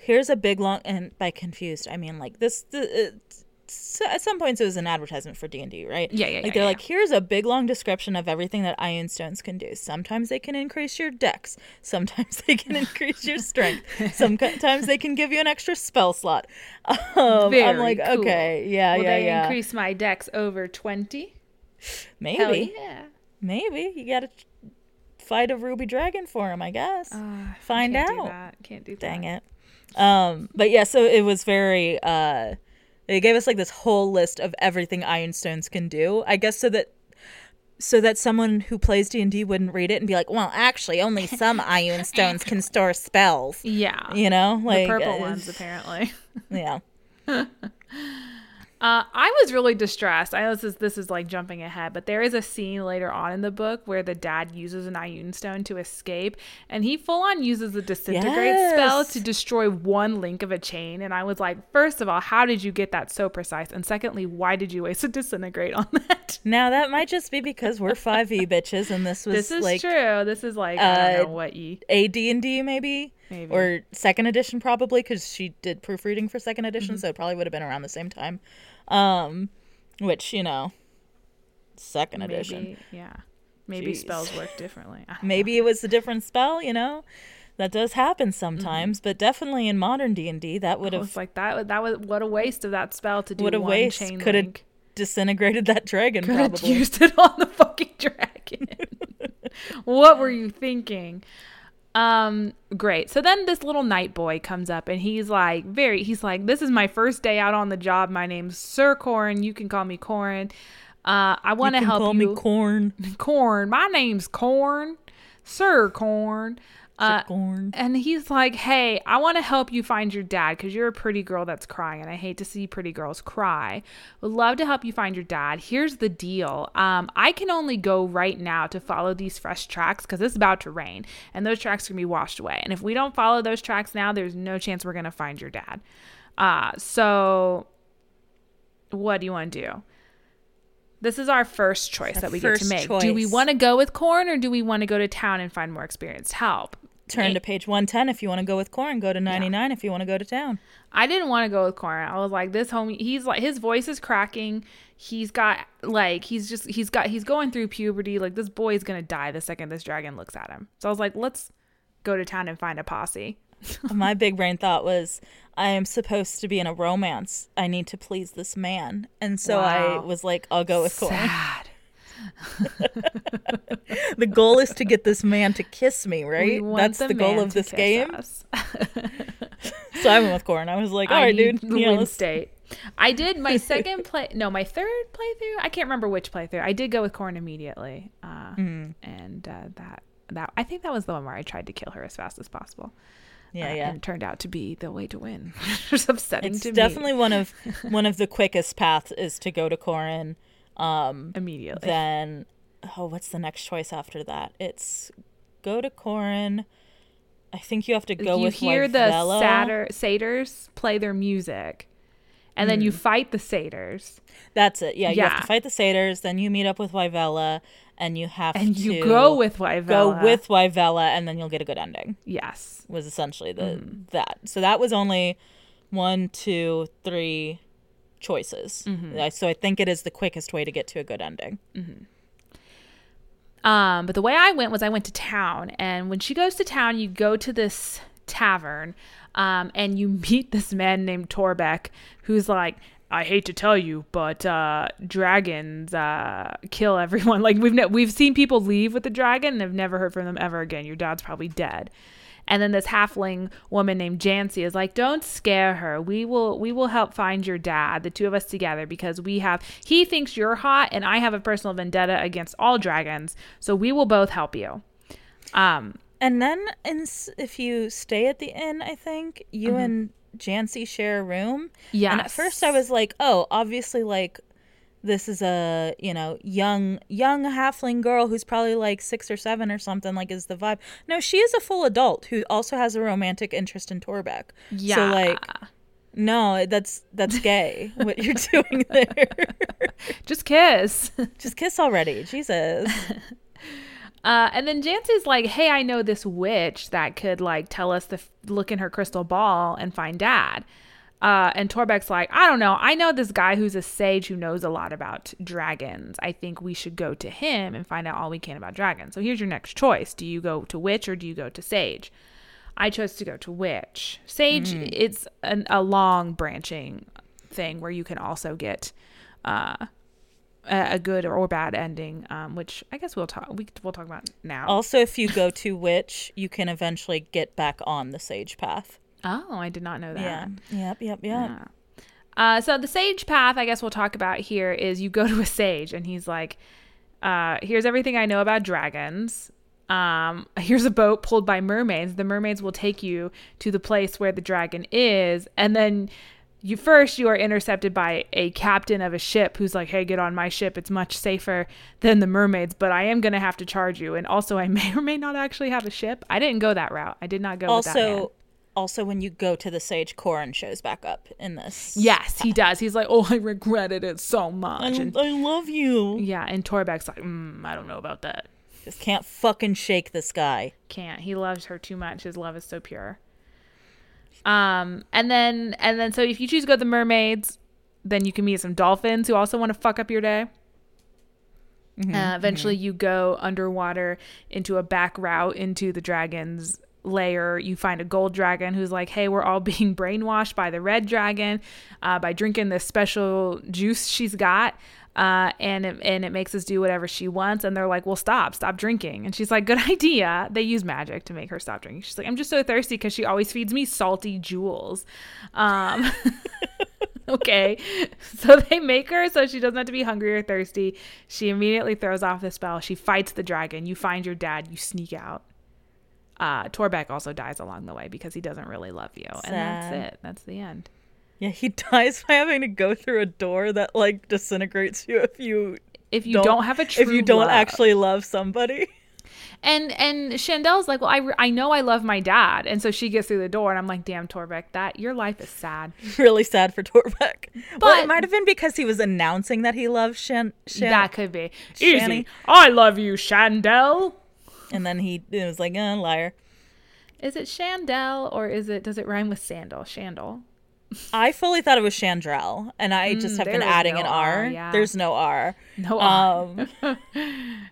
"Here's a big long," and by confused I mean like this. The, so at some points it was an advertisement for D&D, right? Yeah, yeah, Like yeah, they're yeah. like, here's a big long description of everything that Ioun stones can do. Sometimes they can increase your dex. Sometimes they can increase your strength. Sometimes they can give you an extra spell slot. Um, I'm like, cool. okay, yeah, Will yeah, they yeah. increase my dex over 20? Maybe, Hell yeah. maybe you gotta fight a ruby dragon for him, I guess. Uh, Find can't Do out. that. Can't do Dang it. Um, but yeah, so it was very uh they gave us like this whole list of everything Ioun stones can do. I guess so that so that someone who plays D&D wouldn't read it and be like, "Well, actually, only some Ioun stones can store spells." Yeah. You know? Like the purple uh, ones apparently. Yeah. Uh, I was really distressed. I know this is this is like jumping ahead, but there is a scene later on in the book where the dad uses an Ioun stone to escape, and he full on uses a disintegrate spell to destroy one link of a chain. And I was like, first of all, how did you get that so precise? And secondly, why did you waste a disintegrate on that? Now that might just be because we're 5e bitches and this was This is like true. This is like I don't uh, know what ye. AD&D maybe. Maybe. Or second edition probably cuz she did proofreading for second edition, Mm-hmm. so it probably would have been around the same time. Um which, you know, second edition. Maybe yeah. Maybe Jeez. spells work differently. Maybe it was a different spell, you know. That does happen sometimes, Mm-hmm. but definitely in modern D&D that would have like that. That was what a waste of that spell to do What a one waste. chain Coulda disintegrated that dragon Could have used it on the fucking dragon. what were you thinking? Um, great. So then this little knight boy comes up and he's like, very, he's like, this is my first day out on the job. My name's Sir Corn. You can call me Corn. Uh, I want to help call you. Call me corn. Corn. My name's Corn. Sir Corn. Uh, and he's like, "Hey, I want to help you find your dad because you're a pretty girl that's crying, and I hate to see pretty girls cry. Would love to help you find your dad. Here's the deal: um, I can only go right now to follow these fresh tracks because it's about to rain, and those tracks are gonna be washed away. And if we don't follow those tracks now, there's no chance we're gonna find your dad. Uh, so what do you want to do?" This is our first choice Our that we get to make. Do we want to go with corn or do we want to go to town and find more experienced help? Turn to page 110 if you want to go with corn. Go to 99 if you want to go to town. I didn't want to go with Corn. I was like, this homie, he's like, his voice is cracking. He's got like, he's just, he's got, he's going through puberty. Like, this boy is gonna die the second this dragon looks at him. So I was like, let's go to town and find a posse. My big brain thought was, I am supposed to be in a romance. I need to please this man. And so I was like, I'll go with corn. Sad. The goal is to get this man to kiss me, right? That's the, goal man of this game. So I went with corn. I was like, all I right, dude. the yeah, win let's- state. I did my second play, no, my third playthrough. I can't remember which playthrough. I did go with Corn immediately, uh, Mm-hmm. and uh, that that I think that was the one where I tried to kill her as fast as possible. Yeah, Uh, yeah. And it turned out to be the way to win. it's upsetting It's definitely me one of one of the quickest paths is to go to Corin. Um, immediately. then oh, what's the next choice after that? It's go to Corin. I think you have to go you with hear the satyr, satyrs play their music, and then you fight the satyrs, That's it. Yeah, you have to fight the satyrs. Then you meet up with Wyvella, and you have and to you go with Wyvella. go with Wyvella, and then you'll get a good ending. yes. Was essentially the Mm-hmm. that. So that was only one, two, three choices. Mm-hmm. So I think it is the quickest way to get to a good ending. Um, but the way I went was I went to town, and when she goes to town, you go to this tavern, um, and you meet this man named Torbeck, who's like, I hate to tell you, but uh, dragons uh, kill everyone. Like we've ne- we've seen people leave with the dragon and have never heard from them ever again. Your dad's probably dead. And then this halfling woman named Jancy is like, "Don't scare her. We will we will help find your dad, the two of us together, because we have he thinks you're hot, and I have a personal vendetta against all dragons. So we will both help you." Um, And then, in, if you stay at the inn, I think you and Jancy share a room. Yeah. And at first, I was like, oh, obviously, like this is a you know young young halfling girl who's probably like six or seven or something. Like, is the vibe? No, she is a full adult who also has a romantic interest in Torbeck. Yeah. So like, no, that's that's gay. what you're doing there? Just kiss. Just kiss already, Jesus. Uh, and then Jancy's like, "Hey, I know this witch that could like tell us to f- look in her crystal ball and find Dad." Uh, and Torbeck's like, "I don't know. I know this guy who's a sage who knows a lot about dragons. I think we should go to him and find out all we can about dragons. So here's your next choice: Do you go to witch or do you go to sage?" I chose to go to witch. Sage, it's an, a long branching thing where you can also get uh, a, a good or bad ending, um, which I guess we'll talk we, we'll talk about now. also, if you go to witch, you can eventually get back on the sage path. Oh, I did not know that. Yeah. Yep. Yep. Yep. Yeah. Uh, so the sage path, I guess we'll talk about here is you go to a sage and he's like, uh, "Here's everything I know about dragons. Um, here's a boat pulled by mermaids. The mermaids will take you to the place where the dragon is, and then." You first you are intercepted by a captain of a ship who's like, "Hey, get on my ship. It's much safer than the mermaids, but I am going to have to charge you." And also I may or may not actually have a ship. I didn't go that route. I did not go with that man. Also, also when you go to the sage, Corin shows back up in this. Yes, he does. He's like, "Oh, I regretted it so much." and I love you. yeah, and Torbeck's like, mm, "I don't know about that. Just can't fucking shake this guy. Can't. He loves her too much. His love is so pure." Um, and then and then so if you choose to go to the mermaids, then you can meet some dolphins who also want to fuck up your day. uh, eventually, you go underwater into a back route into the dragon's lair. You find a gold dragon who's like, "Hey, we're all being brainwashed by the red dragon uh, by drinking this special juice she's got." Uh, and it, and it makes us do whatever she wants. And they're like, well, stop, stop drinking. And she's like, good idea. They use magic to make her stop drinking. She's like, I'm just so thirsty because she always feeds me salty jewels. Um, okay. So they make her so she doesn't have to be hungry or thirsty. She immediately throws off the spell. She fights the dragon. You find your dad. You sneak out. Uh, Torbeck also dies along the way because he doesn't really love you. And that's it. That's the end. Yeah, he dies by having to go through a door that like disintegrates you if you If you don't, have a true if you don't love. actually love somebody. And and Chandel's like, well, I, re- I know I love my dad, and so she gets through the door, and I'm like, damn, Torbeck, that your life is sad. really sad for Torbeck. well, it might have been because he was announcing that he loves Shan, Shan that could be Shanny. easy. I love you, Chandel. And then he it was like, uh, liar. Is it Chandel or is it? Does it rhyme with sandal? Shandel. I fully thought it was Chandrell, and I just have been Mm, there is adding no an R. R, yeah. There's no R. No, Um,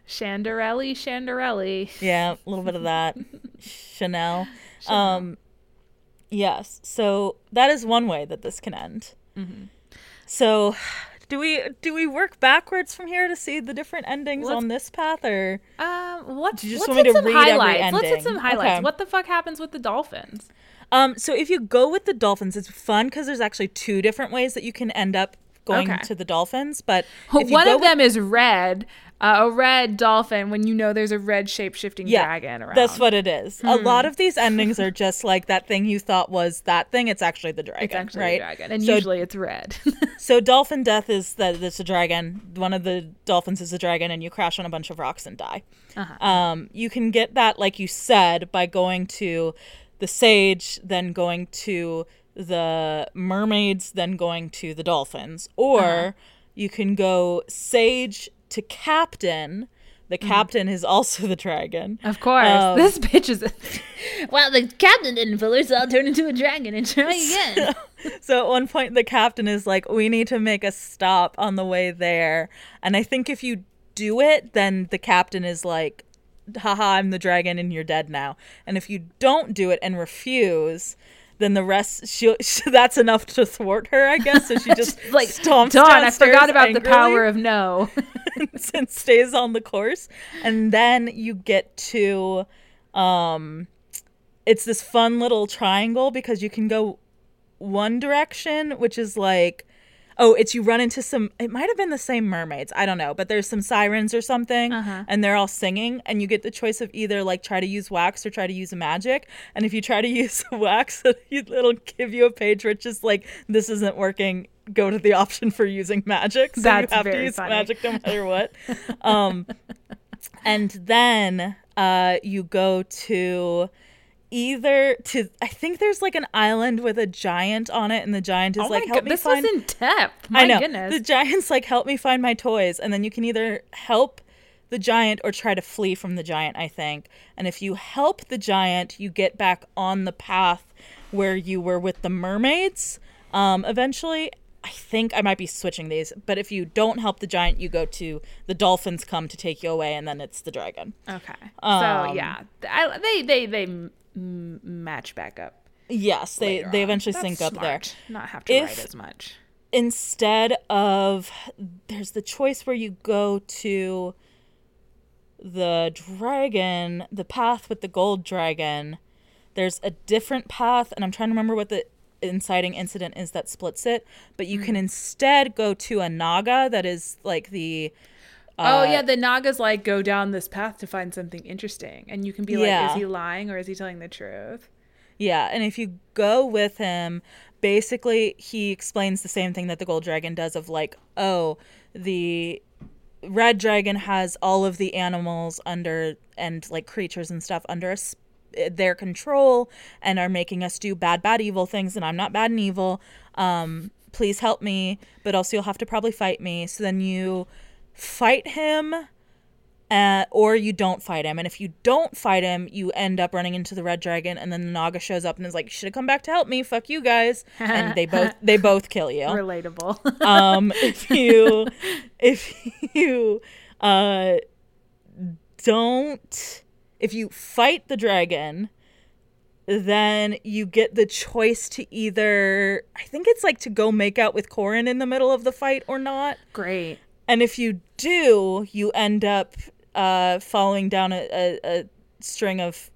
Shandarelli, Shandarelli. yeah, a little bit of that. Chanel. Um, yes. So that is one way that this can end. Mm-hmm. So, do we do we work backwards from here to see the different endings Let's- on this path, or Um, what? you just let's want me to some read every highlights. Let's hit some highlights. Okay. What the fuck happens with the dolphins? um? So if you go with the dolphins, it's fun because there's actually two different ways that you can end up going Okay. to the dolphins. But One of with- them is red, uh, a red dolphin. When you know there's a red shape shifting dragon around. That's what it is. A lot Hmm. of these endings are just like that thing you thought was that thing. It's actually the dragon, It's actually right? dragon, and so, usually it's red. so dolphin death is that it's a dragon. One of the dolphins is a dragon, and you crash on a bunch of rocks and die. Uh-huh. Um, you can get that, like you said, by going to the sage, then going to the mermaids, then going to the dolphins, or Uh-huh. you can go sage to captain. The captain is also the dragon. of course, Um, this bitch is. well, the captain didn't fill her, so I'll turn into a dragon and try again. So at one point, the captain is like, "We need to make a stop on the way there." And I think if you do it, then the captain is like, "Haha, I'm the dragon, and you're dead now." And if you don't do it and refuse, then the rest she, she that's enough to thwart her, I guess. So she just like, stomps Dawn, I forgot about the power of no. and stays on the course. And then you get to um it's this fun little triangle because you can go one direction, which is like Oh, it's you run into some. It might have been the same mermaids. I don't know, but there's some sirens or something, Uh-huh. and they're all singing, and you get the choice of either like try to use wax or try to use magic. And if you try to use wax, it'll give you a page where it's just like this isn't working. Go to the option for using magic. So That's you have to use funny. magic no matter what. um, and then uh, you go to either to I think there's like an island with a giant on it, and the giant is oh like help god, me this find. This was in depth. My I know goodness. the giant's like help me find my toys, and then you can either help the giant or try to flee from the giant. I think, and if you help the giant, you get back on the path where you were with the mermaids. Um, eventually. I think I might be switching these, but if you don't help the giant, you go to the dolphins come to take you away, and then it's the dragon. okay. Um, so yeah, I, they they they m- match back up. Yes, they they on. eventually That's sync up there. Not have to If- write as much. instead of there's the choice where you go to the dragon, the path with the gold dragon. There's a different path, and I'm trying to remember what the inciting incident is that splits it. But you Hmm. can instead go to a naga that is like the oh uh, yeah, the Nagas like go down this path to find something interesting, and you can be like, is he lying or is he telling the truth? Yeah, and if you go with him, basically he explains the same thing that the gold dragon does of like, oh, the red dragon has all of the animals under and like creatures and stuff under us their control and are making us do bad bad evil things and I'm not bad and evil. Um please help me, but also you'll have to probably fight me. So then you fight him uh, or you don't fight him. And if you don't fight him, you end up running into the red dragon, and then the Naga shows up and is like, "Should have come back to help me. Fuck you guys." And they both they both kill you. Relatable. Um, if you if you uh don't if you fight the dragon, then you get the choice to either I think it's like to go make out with Corin in the middle of the fight or not. Great. And if you do, you end up uh, following down a, a, a string of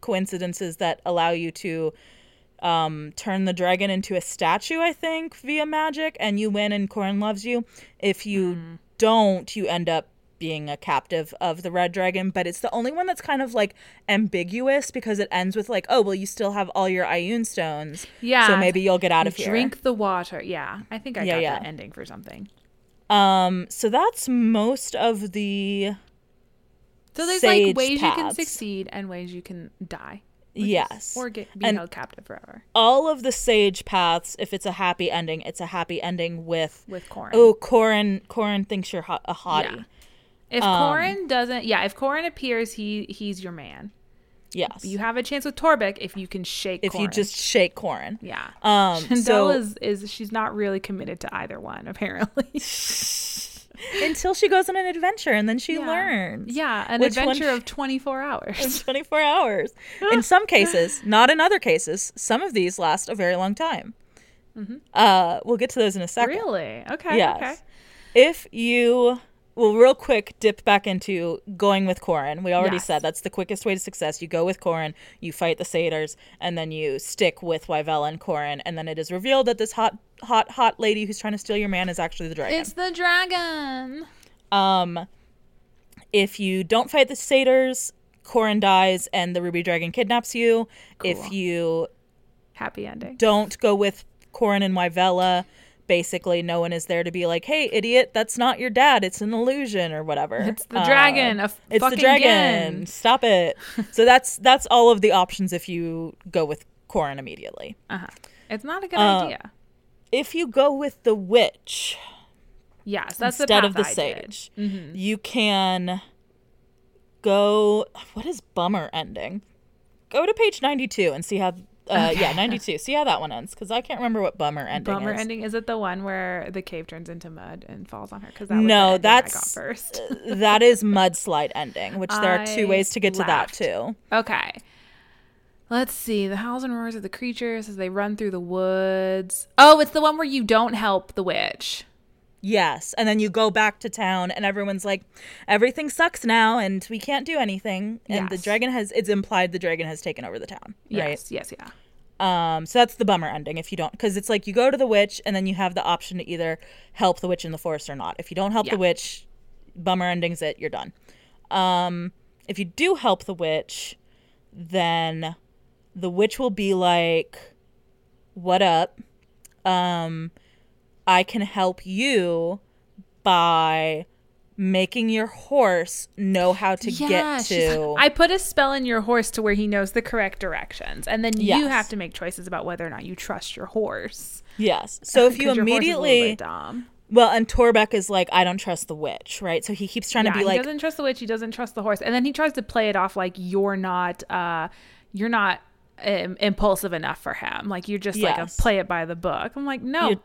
coincidences that allow you to um, turn the dragon into a statue, I think, via magic, and you win and Corin loves you. If you don't, you end up being a captive of the red dragon, but it's the only one that's kind of like ambiguous because it ends with like, oh, well, you still have all your Ioun stones. Yeah. So maybe you'll get out of here. Drink the water. Yeah, I think I Yeah, got yeah. that ending for something. Um, so that's most of the So there's like ways you can succeed and ways you can die. which is- yes. Or get be And- held captive forever all of the sage paths, if it's a happy ending, it's a happy ending with with Corin. oh Corin. Corin thinks you're hot, a hottie. Yeah. If Um, Corin doesn't, yeah, if Corin appears, he he's your man. Yes, You have a chance with Torbeck if you can shake. if you just shake Corin. yeah. Um, Chandel so is is she's not really committed to either one apparently. until she goes on an adventure and then she Yeah. learns. yeah, an Which one- adventure of 24 hours. 24 hours. In some cases, not in other cases. Some of these last a very long time. Uh, we'll get to those in a second. Mm-hmm. really? Okay. Yes. Okay. If you well, real quick, dip back into going with Corin. We already Yes. said that's the quickest way to success. You go with Corin, you fight the satyrs, and then you stick with Wyvella and Corin, and then it is revealed that this hot, hot, hot lady who's trying to steal your man is actually the dragon. It's the dragon. Um, if you don't fight the satyrs, Corin dies, and the ruby dragon kidnaps you. If you Happy ending. don't go with Corin and Wyvella, basically no one is there to be like, "Hey, idiot, that's not your dad. It's an illusion or whatever." It's the Uh, dragon. A it's the dragon. again. Stop it. so that's that's all of the options if you go with Corin immediately. Uh-huh. It's not a good Uh, idea. If you go with the witch Yes, that's instead the of the I sage, Mm-hmm. you can go. What is bummer ending? Go to page ninety-two and see how. Uh, Yeah, ninety-two. See how that one ends because I can't remember what bummer ending Bummer is. ending is it the one where the cave turns into mud and falls on her? Because that was No, the ending I got that's first. that is mudslide ending, which there are two ways to get to that too. Okay. Let's see. The howls and roars of the creatures as they run through the woods. Oh, it's the one where you don't help the witch. Yes, and then you go back to town, and everyone's like, "Everything sucks now, and we can't do anything." And the dragon has—it's implied the dragon has taken over the town, right? Yes, yes, yeah. Um, so that's the bummer ending if you don't, because it's like you go to the witch and then you have the option to either help the witch in the forest or not. If you don't help Yeah. the witch, bummer ending's it, you're done. Um, if you do help the witch, then the witch will be like, "What up? Um, I can help you by making your horse know how to get she's like, to." I put a spell in your horse to where he knows the correct directions, and then you have to make choices about whether or not you trust your horse. yes. So if you 'Cause your horse is a little immediately bit. Well, and Torbeck is like, I don't trust the witch, right? So he keeps trying yeah, to be he like, he doesn't trust the witch. He doesn't trust the horse, and then he tries to play it off like you're not, uh, you're not um, impulsive enough for him. Like you're just like a play it by the book. I'm like, no, You're-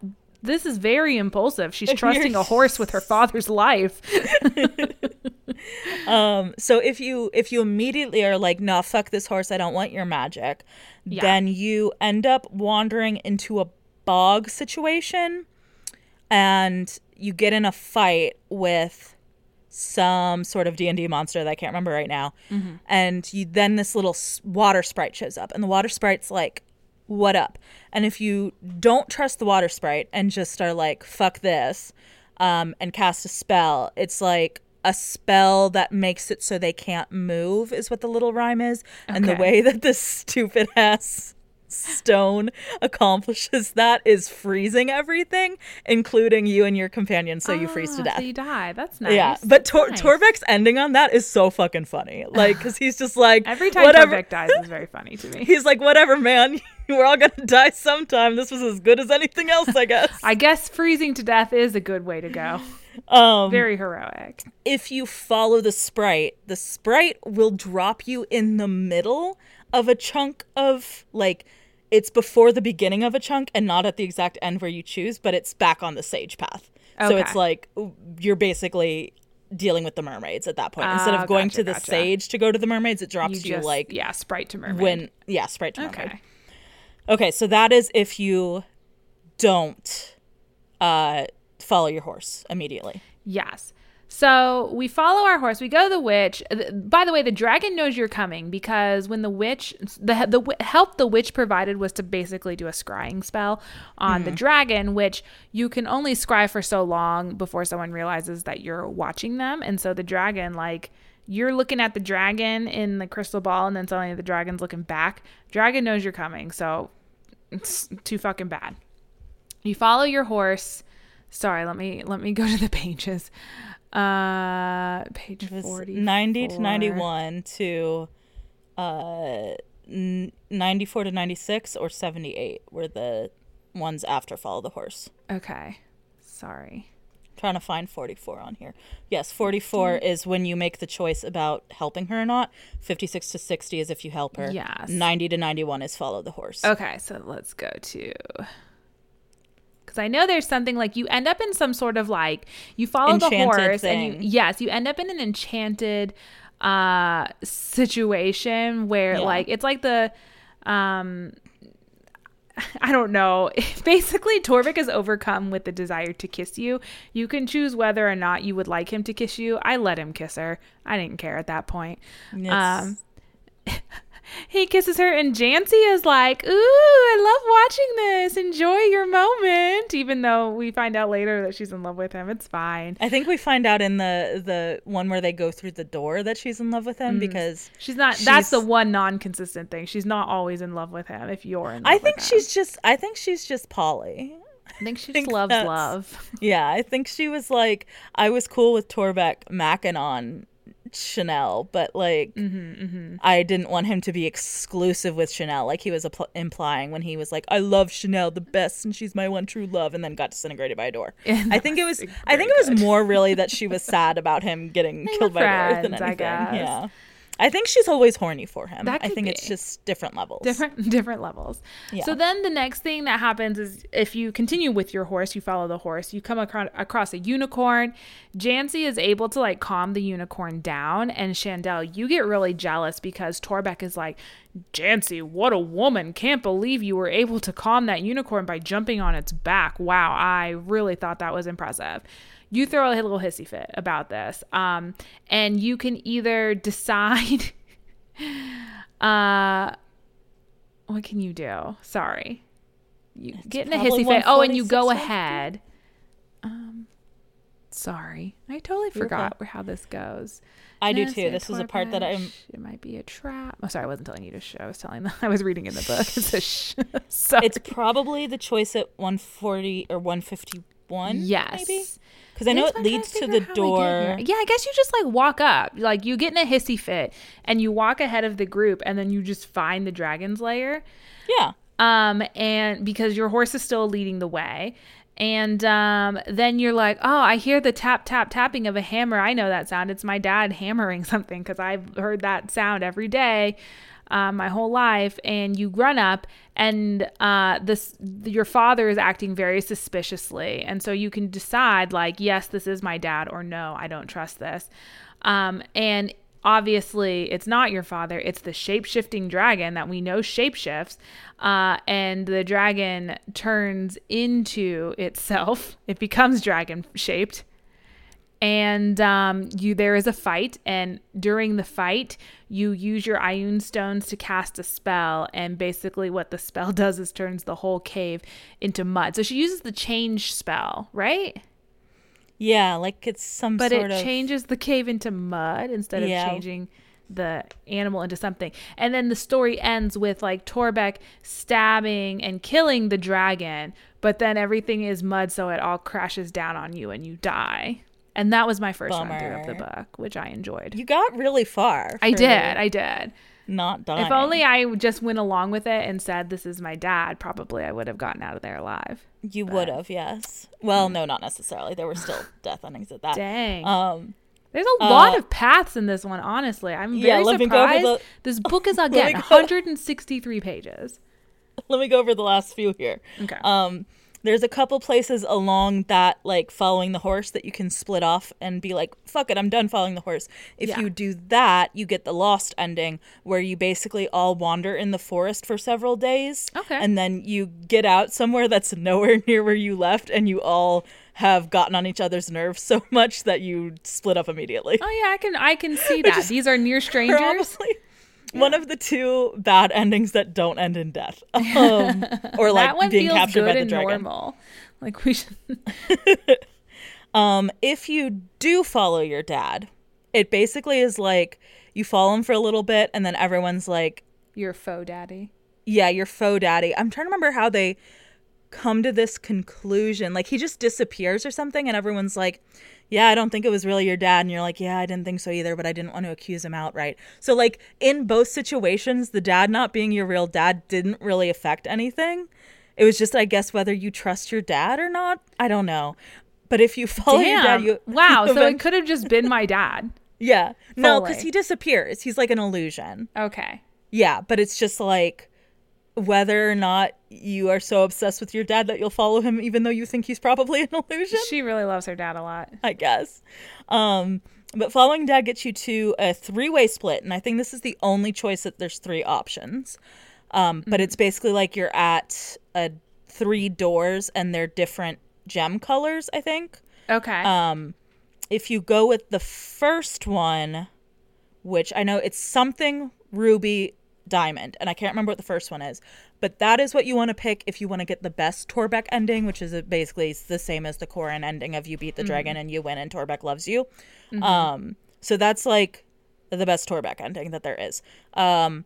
this is very impulsive. She's trusting a horse with her father's life. um. So if you if you immediately are like, nah, fuck this horse, I don't want your magic, Yeah. then you end up wandering into a bog situation, and you get in a fight with some sort of D&D monster that I can't remember right now. And you then this little water sprite shows up and the water sprite's like what up? And if you don't trust the water sprite and just are like fuck this um and cast a spell, it's like a spell that makes it so they can't move is what the little rhyme is. And the way that this stupid ass stone accomplishes that is freezing everything, including you and your companion, so you freeze to Ah, death. So you die. That's nice. Yeah, but Tor- Nice. Torbeck's ending on that is so fucking funny. Like, because he's just like Every time whatever. Torbeck dies is very funny to me. He's like, whatever, man. We're all gonna die sometime. This was as good as anything else, I guess. I guess freezing to death is a good way to go. um, Very heroic. if you follow the sprite, the sprite will drop you in the middle of a chunk of like. It's before the beginning of a chunk and not at the exact end where you choose, but it's back on the sage path. Okay. So it's like you're basically dealing with the mermaids at that point. Instead Ah, of going gotcha, to the gotcha. sage to go to the mermaids, it drops You you, like yeah, sprite to mermaid. when yeah, sprite to mermaid. okay. Okay, so that is if you don't uh follow your horse immediately. Yes. So we follow our horse. We go to the witch. By the way, the dragon knows you're coming because when the witch, the the help the witch provided was to basically do a scrying spell on the dragon, which you can only scry for so long before someone realizes that you're watching them. And so the dragon, like, you're looking at the dragon in the crystal ball, and then suddenly the dragon's looking back. Dragon knows you're coming, so it's too fucking bad. You follow your horse. Sorry, let me let me go to the pages. Uh, page It forty. 90 to 91 to uh 94 to 96 or 78 were the ones after follow the horse. Okay, sorry. Trying to find 44 on here. Yes, 44 is when you make the choice about helping her or not. 56 to 60 is if you help her. Yes. 90 to 91 is follow the horse. Okay, so let's go to. Because I know there's something like you end up in some sort of like you follow Enchanted the horse and you yes you end up in an enchanted uh situation where Yeah. like it's like the um I don't know. Basically, Torbeck is overcome with the desire to kiss you. You can choose whether or not you would like him to kiss you. I let him kiss her. I didn't care at that point. It's- Um, he kisses her, and Jancy is like, "Ooh, I love watching this. Enjoy your moment." Even though we find out later that she's in love with him, it's fine. I think we find out in the the one where they go through the door that she's in love with him mm. because She's not. that's the one non-consistent thing. She's not always in love with him. If you're in, love I think with him. she's just I think she's just Polly. I think she think just loves love. Yeah, I think she was like I was cool with Torbeck macking on Chanel, but like Mm-hmm, I didn't want him to be exclusive with Chanel, like he was appl- implying when he was like, "I love Chanel the best, and she's my one true love," and then got disintegrated by a door. I think it was. I think very it was more really that she was sad about him getting killed by a door than anything. Yeah, I think she's always horny for him. I think it's just different levels. different different levels. Yeah. So then the next thing that happens is if you continue with your horse, you follow the horse, you come across, across a unicorn. Jancy is able to like calm the unicorn down, and Chandel, you get really jealous because Torbeck is like, Jancy, what a woman! Can't believe you were able to calm that unicorn by jumping on its back. Wow, I really thought that was impressive. You throw a little hissy fit about this, um, and you can either decide. uh what can you do? Sorry. You get in a hissy fit. Oh, and you go ahead. Um, sorry, I totally forgot how this goes. I do too. This is a part that I'm. It might be a trap. Oh, sorry, I wasn't telling you to show. I was telling them. I was reading in the book. It's a sh-. It's probably the choice at 140 or 151. yes. Because I know it what I'm trying leads to to the out how I get door. Yeah, I guess you just like walk up. Like you get in a hissy fit and you walk ahead of the group and then you just find the dragon's lair. Yeah. Um, and because your horse is still leading the way. And um, then you're like, oh, I hear the tap, tap, tapping of a hammer. I know that sound. It's my dad hammering something because I've heard that sound every day uh, my whole life. And you run up, and uh, this your father is acting very suspiciously. And so you can decide, like, yes, this is my dad, or no, I don't trust this. Um, and obviously it's not your father it's the shape-shifting dragon that we know shapeshifts uh, and the dragon turns into itself it becomes dragon shaped and um, you there is a fight and during the fight you use your Ioun stones to cast a spell and basically what the spell does is turns the whole cave into mud so she uses the change spell right Yeah, like it's some but it of. changes the cave into mud instead of Yeah. changing the animal into something. And then the story ends with like Torbeck stabbing and killing the dragon, but then everything is mud, so it all crashes down on you and you die. And that was my first run through of the book, which I enjoyed. You got really far. I did, I did. Not dying. If only I just went along with it and said, "This is my dad," probably I would have gotten out of there alive. you would have. Yes. Well, no, not necessarily. There were still death endings at that. Dang. Um. There's a lot Uh, of paths in this one, honestly. I'm Yeah, very go surprised. the- This book is again go- 163 pages. Let me go over the last few here. Okay. Um. There's a couple places along that, like following the horse, that you can split off and be like, "Fuck it, I'm done following the horse." If Yeah. you do that, you get the lost ending, where you basically all wander in the forest for several days. Okay. And then you get out somewhere that's nowhere near where you left, and you all have gotten on each other's nerves so much that you split up immediately. oh yeah, I can I can see that. These are near strangers. Probably one of the two bad endings that don't end in death, um, or like that one being feels captured good by the and dragon. normal. Like we should. Um, if you do follow your dad, it basically is like you follow him for a little bit, and then everyone's like, Your faux daddy. "Yeah, your faux daddy." I'm trying to remember how they come to this conclusion. Like he just disappears or something, and everyone's like, "Yeah, I don't think it was really your dad," and you're like, "Yeah, I didn't think so either, but I didn't want to accuse him outright." So like in both situations, the dad not being your real dad didn't really affect anything. It was just, I guess, whether you trust your dad or not. I don't know. But if you follow your dad, you wow. you So it could have just been my dad. yeah. No, because he disappears. He's like an illusion. Okay. Yeah, but it's just like whether or not you are so obsessed with your dad that you'll follow him even though you think he's probably an illusion, She really loves her dad a lot. I guess. Um but following dad gets you to a three-way split and I think this is the only choice that there's three options. Um but it's basically like you're at a three doors and they're different gem colors, I think. Okay. Um, if you go with the first one, which I know it's something ruby diamond, and I can't remember what the first one is, but that is what you want to pick if you want to get the best Torbeck ending, which is basically the same as the Corin ending of you beat the dragon and you win and Torbeck loves you. Um, so that's like the best Torbeck ending that there is. Um,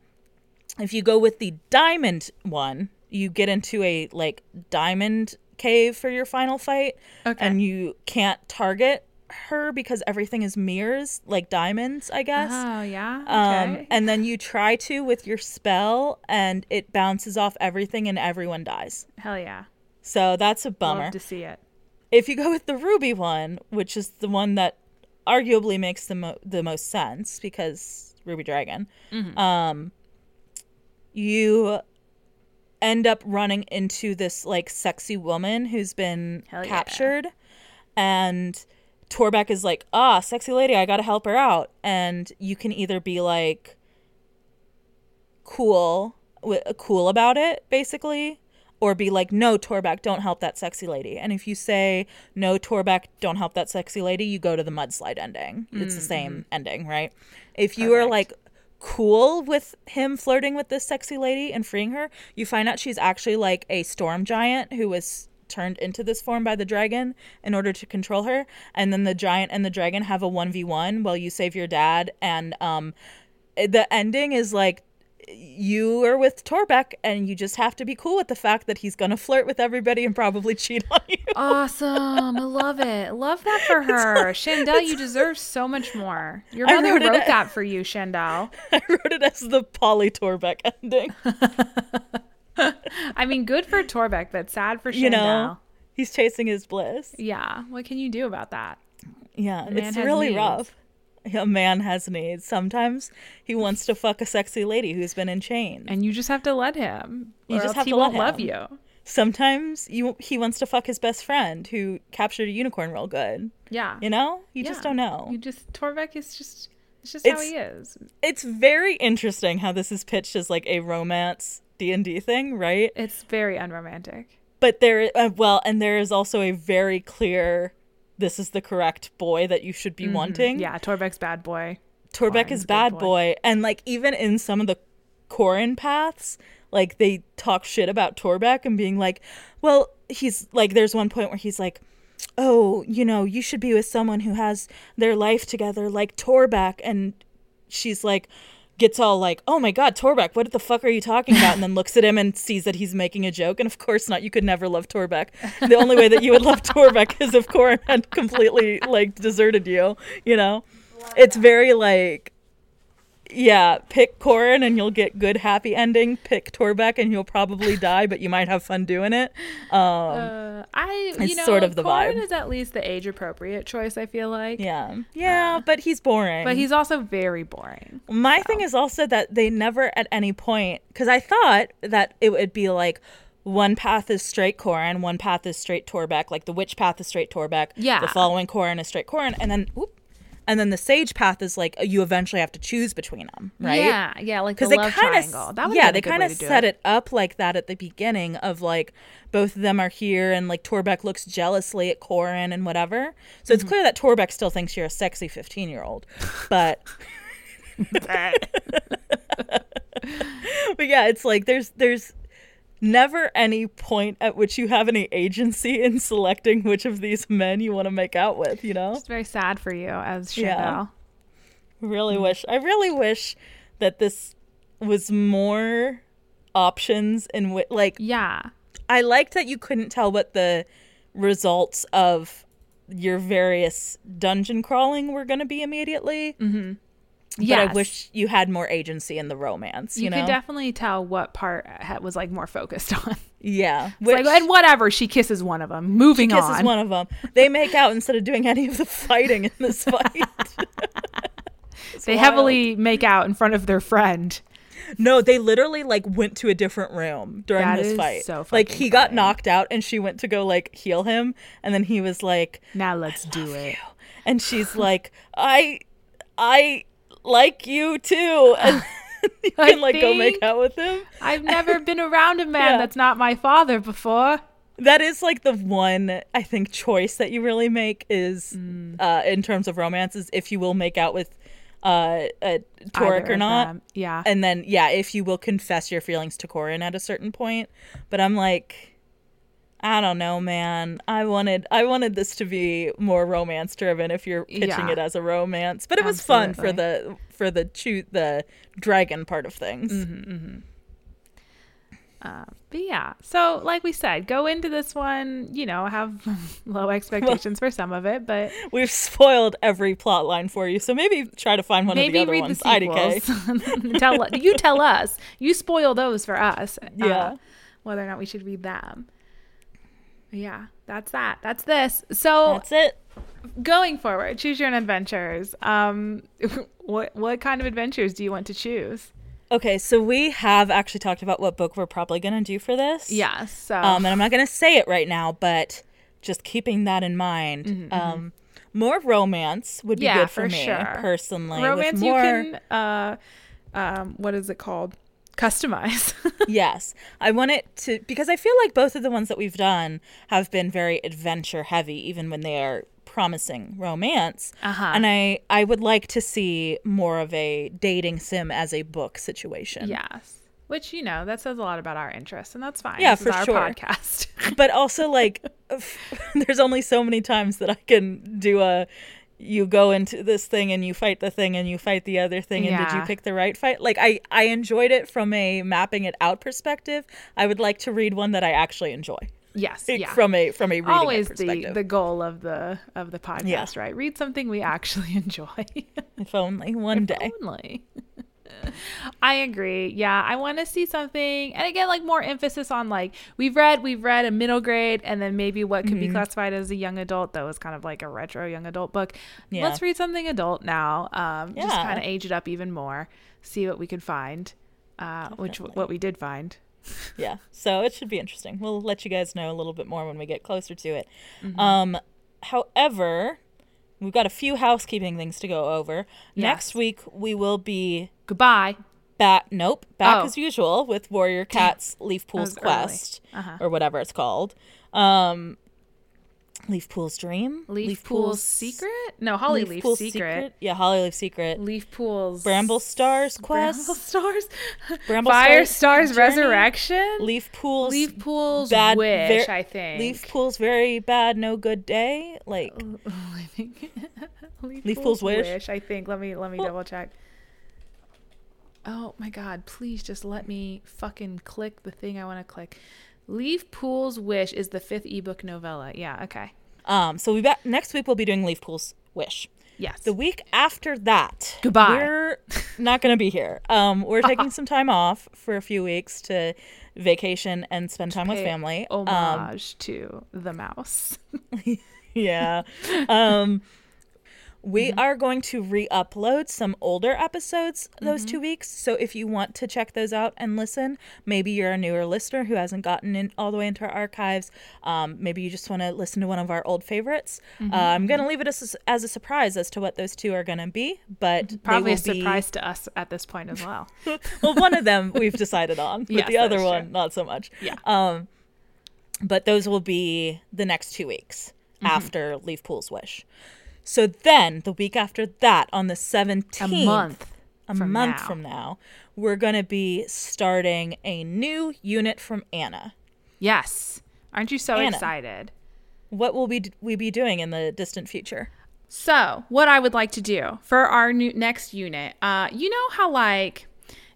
if you go with the diamond one, you get into a like diamond cave for your final fight, Okay. and you can't target her because everything is mirrors, like diamonds, I guess. oh yeah. Um, Okay. and then you try to with your spell, and it bounces off everything, and everyone dies. Hell yeah. So that's a bummer. Love to see it. If you go with the ruby one, which is the one that arguably makes the mo- the most sense because ruby dragon, Mm-hmm. um, you end up running into this like sexy woman who's been Hell yeah. captured, and Torbeck is like, "Ah, sexy lady, I gotta help her out," and you can either be like cool, wi- cool about it, basically, or be like, no, Torbeck, don't help that sexy lady. And if you say, no, Torbeck, don't help that sexy lady, you go to the mudslide ending. It's the same ending, right? If you are like cool with him flirting with this sexy lady and freeing her. You find out she's actually like a storm giant who was turned into this form by the dragon in order to control her. And then the giant and the dragon have a 1v1 while you save your dad. And um, the ending is like you are with Torbeck and you just have to be cool with the fact that he's going to flirt with everybody and probably cheat on you. Awesome. I love it. Love that for her. Shandell, you deserve so much more. Your mother wrote, wrote that for you, Shandell. I wrote it as the Polly Torbeck ending. I mean, good for Torbeck, but sad for Shandell. You know, he's chasing his bliss. Yeah. What can you do about that? Yeah, it's really needs. rough. A man has needs. Sometimes he wants to fuck a sexy lady who's been in chains, and you just have to let him. You just have to let him. love you. Sometimes you he wants to fuck his best friend who captured a unicorn real good. Yeah, you know, you yeah. just don't know. You just Torbeck is just it's just it's, how he is. It's very interesting how this is pitched as like a romance D and D thing, right? It's very unromantic. But there, uh, well, and there is also a very clear, this is the correct boy that you should be mm-hmm. wanting. Yeah, Torbeck's bad boy. Torbeck is bad boy. boy, and like even in some of the Corin paths, like they talk shit about Torbeck and being like, well, he's like, there's one point where he's like, oh, you know, you should be with someone who has their life together, like Torbeck, and she's like gets all like, "Oh my God, Torbeck, what the fuck are you talking about?" And then looks at him and sees that he's making a joke. And of course not. You could never love Torbeck. The only way that you would love Torbeck is if Corin had completely like deserted you. You know, it's very like yeah, pick Corin and you'll get good happy ending. Pick Torbeck and you'll probably die, but you might have fun doing it. Um, uh, I, you know, sort of the Corin vibe. is at least the age appropriate choice. I feel like. Yeah, yeah, uh, but he's boring. But he's also very boring. My so. thing is also that they never at any point because I thought that it would be like one path is straight Corin, one path is straight Torbeck, like the witch path is straight Torbeck. Yeah. The following Corin is straight Corin, and then whoop, and then the sage path is like you eventually have to choose between them, right? Yeah, yeah, like the they kinda, yeah, they kind of set it. it. up like that at the beginning of like both of them are here, and like Torbeck looks jealously at Corin and whatever. So it's mm-hmm. clear that Torbeck still thinks you're a sexy fifteen year old, but. but yeah, it's like there's there's never any point at which you have any agency in selecting which of these men you want to make out with, you know? It's very sad for you as Shandell. Yeah. Really mm wish I really wish that this was more options and wi- like Yeah. I liked that you couldn't tell what the results of your various dungeon crawling were going to be immediately. hmm but yes. I wish you had more agency in the romance. You, you know? can definitely tell what part was like more focused on. Yeah, which, like, and whatever. She kisses one of them. Moving she kisses on. one of them. They make out instead of doing any of the fighting in this fight. they wild. heavily make out in front of their friend. No, they literally like went to a different room during that this fight. So like he funny. got knocked out and she went to go like heal him and then he was like, "Now let's do it." You. And she's like, "I I like you too. And you can like go make out with him. I've never been around a man yeah. that's not my father before. That is like the one I think choice that you really make is mm. uh, in terms of romances if you will make out with uh, a Torbeck or not. Them. Yeah. And then yeah, if you will confess your feelings to Corin at a certain point. But I'm like I don't know, man. I wanted I wanted this to be more romance driven if you're pitching yeah. it as a romance, but it was Absolutely. fun for the for the shoot the dragon part of things. Mm-hmm, mm-hmm. Uh, but yeah, so like we said, go into this one, you know, have low expectations for some of it, but we've spoiled every plot line for you. So maybe try to find one maybe of the other read ones. The IDK. tell you tell us. You spoil those for us. Yeah. Uh, whether or not we should read them. Yeah, that's that. That's this. So that's it. Going forward, choose your own adventures. Um, what what kind of adventures do you want to choose? Okay, so we have actually talked about what book we're probably going to do for this. Yes. So. Um, and I'm not going to say it right now, but just keeping that in mind. Mm-hmm, um, mm-hmm. more romance would be yeah, good for, for me sure. personally. Romance more... you can. Uh, um, what is it called? Customize. yes. I want it to because I feel like both of the ones that we've done have been very adventure heavy even when they are promising romance. Uh-huh. And I I would like to see more of a dating sim as a book situation. Yes. Which, you know, that says a lot about our interests, and that's fine. Yeah, This is for our sure. podcast. But also like there's only so many times that I can do a you go into this thing and you fight the thing and you fight the other thing and did you pick the right fight? Like I I enjoyed it from a mapping it out perspective. I would like to read one that I actually enjoy. yes. Like, Yeah. From a from a reading Always the, the goal of the of the podcast, Yeah. right? Read something we actually enjoy. if only one day. Only. I agree. Yeah, I want to see something, and again, like more emphasis on like we've read, we've read a middle grade, and then maybe what could be Mm-hmm. classified as a young adult. That was kind of like a retro young adult book. Yeah. Let's read something adult now. Um, just kind of age it up even more, see what we could find, uh, which what we did find. Yeah. So it should be interesting. We'll let you guys know a little bit more when we get closer to it. Mm-hmm. Um however, we've got a few housekeeping things to go over. Yes. Next week we will be Goodbye. back nope, back Oh. as usual with Warrior Cat's Leafpool's. Quest Uh-huh. or whatever it's called. Um Leafpool's Dream? Leaf, Pool's Secret? No, Holly Leaf, Pool's Secret. Yeah, Holly Leaf Secret. Leaf Pool's Bramble Stars Quest. Bramble Stars. Bramble Fire Stars Stars Resurrection. Leafpool's Leaf Pool's bad Wish, ver- I think. Leaf Pool's very bad, no good day. Like oh, oh, I think. Leaf, Leafpool's Wish? I think. Let me let me double check. Oh my god, please just let me fucking click the thing I want to click. Leafpool's Wish is the fifth ebook novella. Yeah, okay. Um, so we back next week we'll be doing Leafpool's Wish. Yes. The week after that, Goodbye. We're not going to be here. Um, we're taking some time off for a few weeks to vacation and spend time with family. Um, homage to the mouse. yeah. Um, we Mm-hmm. are going to re-upload some older episodes those Mm-hmm. two weeks. So if you want to check those out and listen, maybe you're a newer listener who hasn't gotten in all the way into our archives. Um, maybe you just want to listen to one of our old favorites. Mm-hmm. Uh, I'm going to leave it as, as a surprise as to what those two are going to be, but Probably a will be- surprise to us at this point as well. well, one of them we've decided on, but Yes, the other one true. not so much. Yeah. Um, but those will be the next two weeks Mm-hmm. after Leafpool's Wish. So then the week after that, on the 17th, a month. a from month now. from now, we're gonna be starting a new unit from Anna. Yes. Aren't you so Anna. excited? What will we we be doing in the distant future? So, what I would like to do for our new next unit, uh, you know how like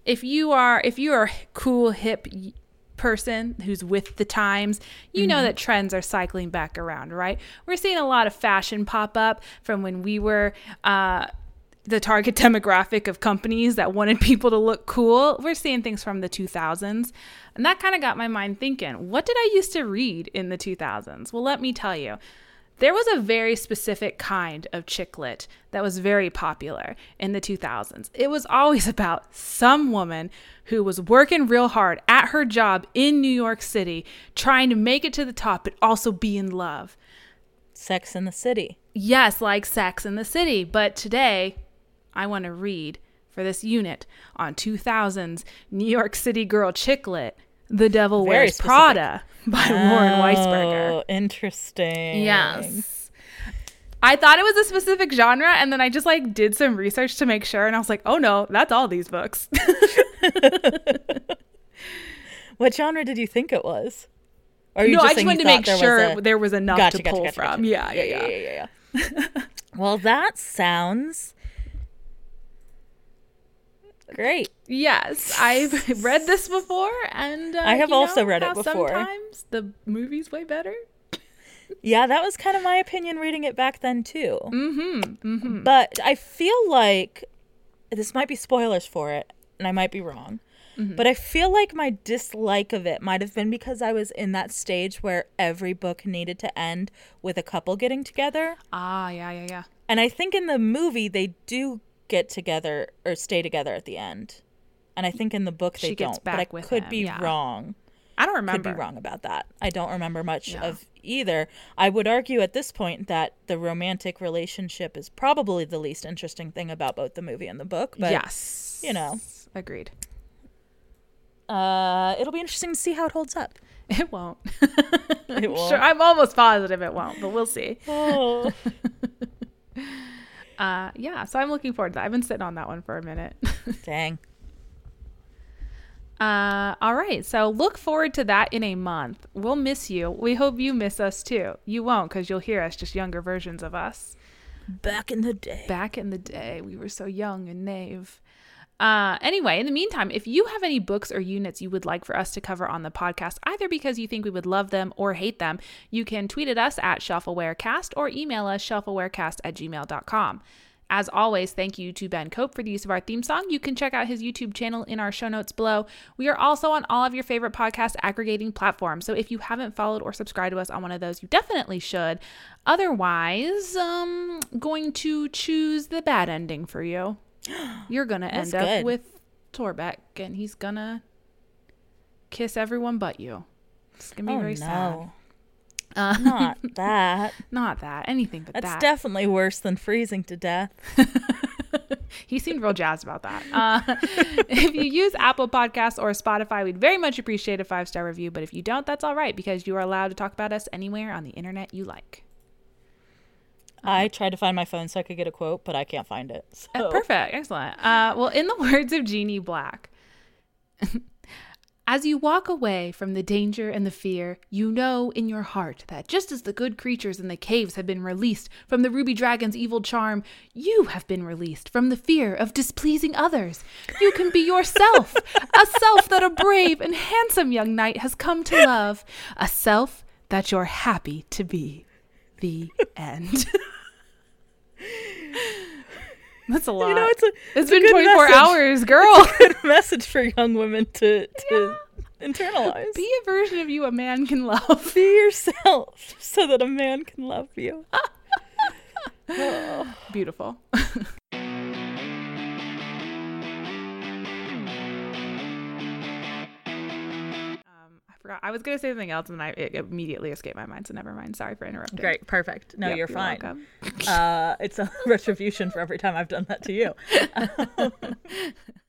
if you are if you are cool hip person who's with the times, you know that trends are cycling back around, right? We're seeing a lot of fashion pop up from when we were uh the target demographic of companies that wanted people to look cool. We're seeing things from the 2000s. And that kind of got my mind thinking, what did I used to read in the 2000s? Well, let me tell you. There was a very specific kind of chick lit that was very popular in the 2000s. It was always about some woman who was working real hard at her job in New York City, trying to make it to the top, but also be in love. Sex in the City. Yes, like Sex in the City. But today, I want to read for this unit on 2000s New York City girl chick lit, The Devil Very Wears specific. Prada by Lauren oh, Weisberger. Oh, interesting. Yes. I thought it was a specific genre, and then I just like did some research to make sure, and I was like, oh no, that's all these books. What genre did you think it was? Or no, I just wanted to make there was sure a- there was enough Gotcha, to gotcha, pull gotcha, from. Yeah, yeah, yeah. yeah, yeah, yeah. well, that sounds great. Yes, I've read this before, and uh, I have also read it before. Sometimes the movie's way better. Yeah, that was kind of my opinion reading it back then too. Mm-hmm. mm-hmm. But I feel like this might be spoilers for it, and I might be wrong. Mm-hmm. But I feel like my dislike of it might have been because I was in that stage where every book needed to end with a couple getting together. Ah, yeah, yeah, yeah. And I think in the movie they do get together or stay together at the end. And I think in the book they She don't. but I could him, be yeah. wrong. I don't remember. Could be wrong about that. I don't remember much Yeah. of either. I would argue at this point that the romantic relationship is probably the least interesting thing about both the movie and the book. But yes, you know. agreed. uh, it'll be interesting to see how it holds up. It won't. It won't. Sure, I'm almost positive it won't, but we'll see. Oh. Uh, yeah, so I'm looking forward to that. I've been sitting on that one for a minute. Dang. Uh, all right, so look forward to that in a month. We'll miss you. We hope you miss us too. You won't because you'll hear us, just younger versions of us. Back in the day. Back in the day, we were so young and naive. Uh, anyway, in the meantime, if you have any books or units you would like for us to cover on the podcast, either because you think we would love them or hate them, you can tweet at us at shelfawarecast or email us shelfawarecast at gmail.com. As always, thank you to Ben Cope for the use of our theme song. You can check out his YouTube channel in our show notes below. We are also on all of your favorite podcast aggregating platforms. So if you haven't followed or subscribed to us on one of those, you definitely should. Otherwise, um going to choose the bad ending for you. You're gonna That's end up with Torbeck and he's gonna kiss everyone but you. It's gonna be Oh very sad. Uh, Not that. not that. Anything but That's that. definitely worse than freezing to death. he seemed real jazzed about that. Uh, if you use Apple Podcasts or Spotify, we'd very much appreciate a five star review. But if you don't, that's all right because you are allowed to talk about us anywhere on the internet you like. I tried to find my phone so I could get a quote, but I can't find it. So. Uh, Perfect. Excellent. Uh, well, in the words of Jeannie Black, as you walk away from the danger and the fear, you know in your heart that just as the good creatures in the caves have been released from the ruby dragon's evil charm, you have been released from the fear of displeasing others. You can be yourself, a self that a brave and handsome young knight has come to love, a self that you're happy to be. The end. That's a lot. You know, it's a it's it's been good 24 message. hours, girl. good message for young women to to internalize. Be a version of you a man can love. Be yourself so that a man can love you. Beautiful. Forgot. I was gonna say something else, and I it immediately escaped my mind. So never mind. Sorry for interrupting. Great, perfect. No, Yep, you're fine. welcome. Uh, it's a retribution for every time I've done that to you.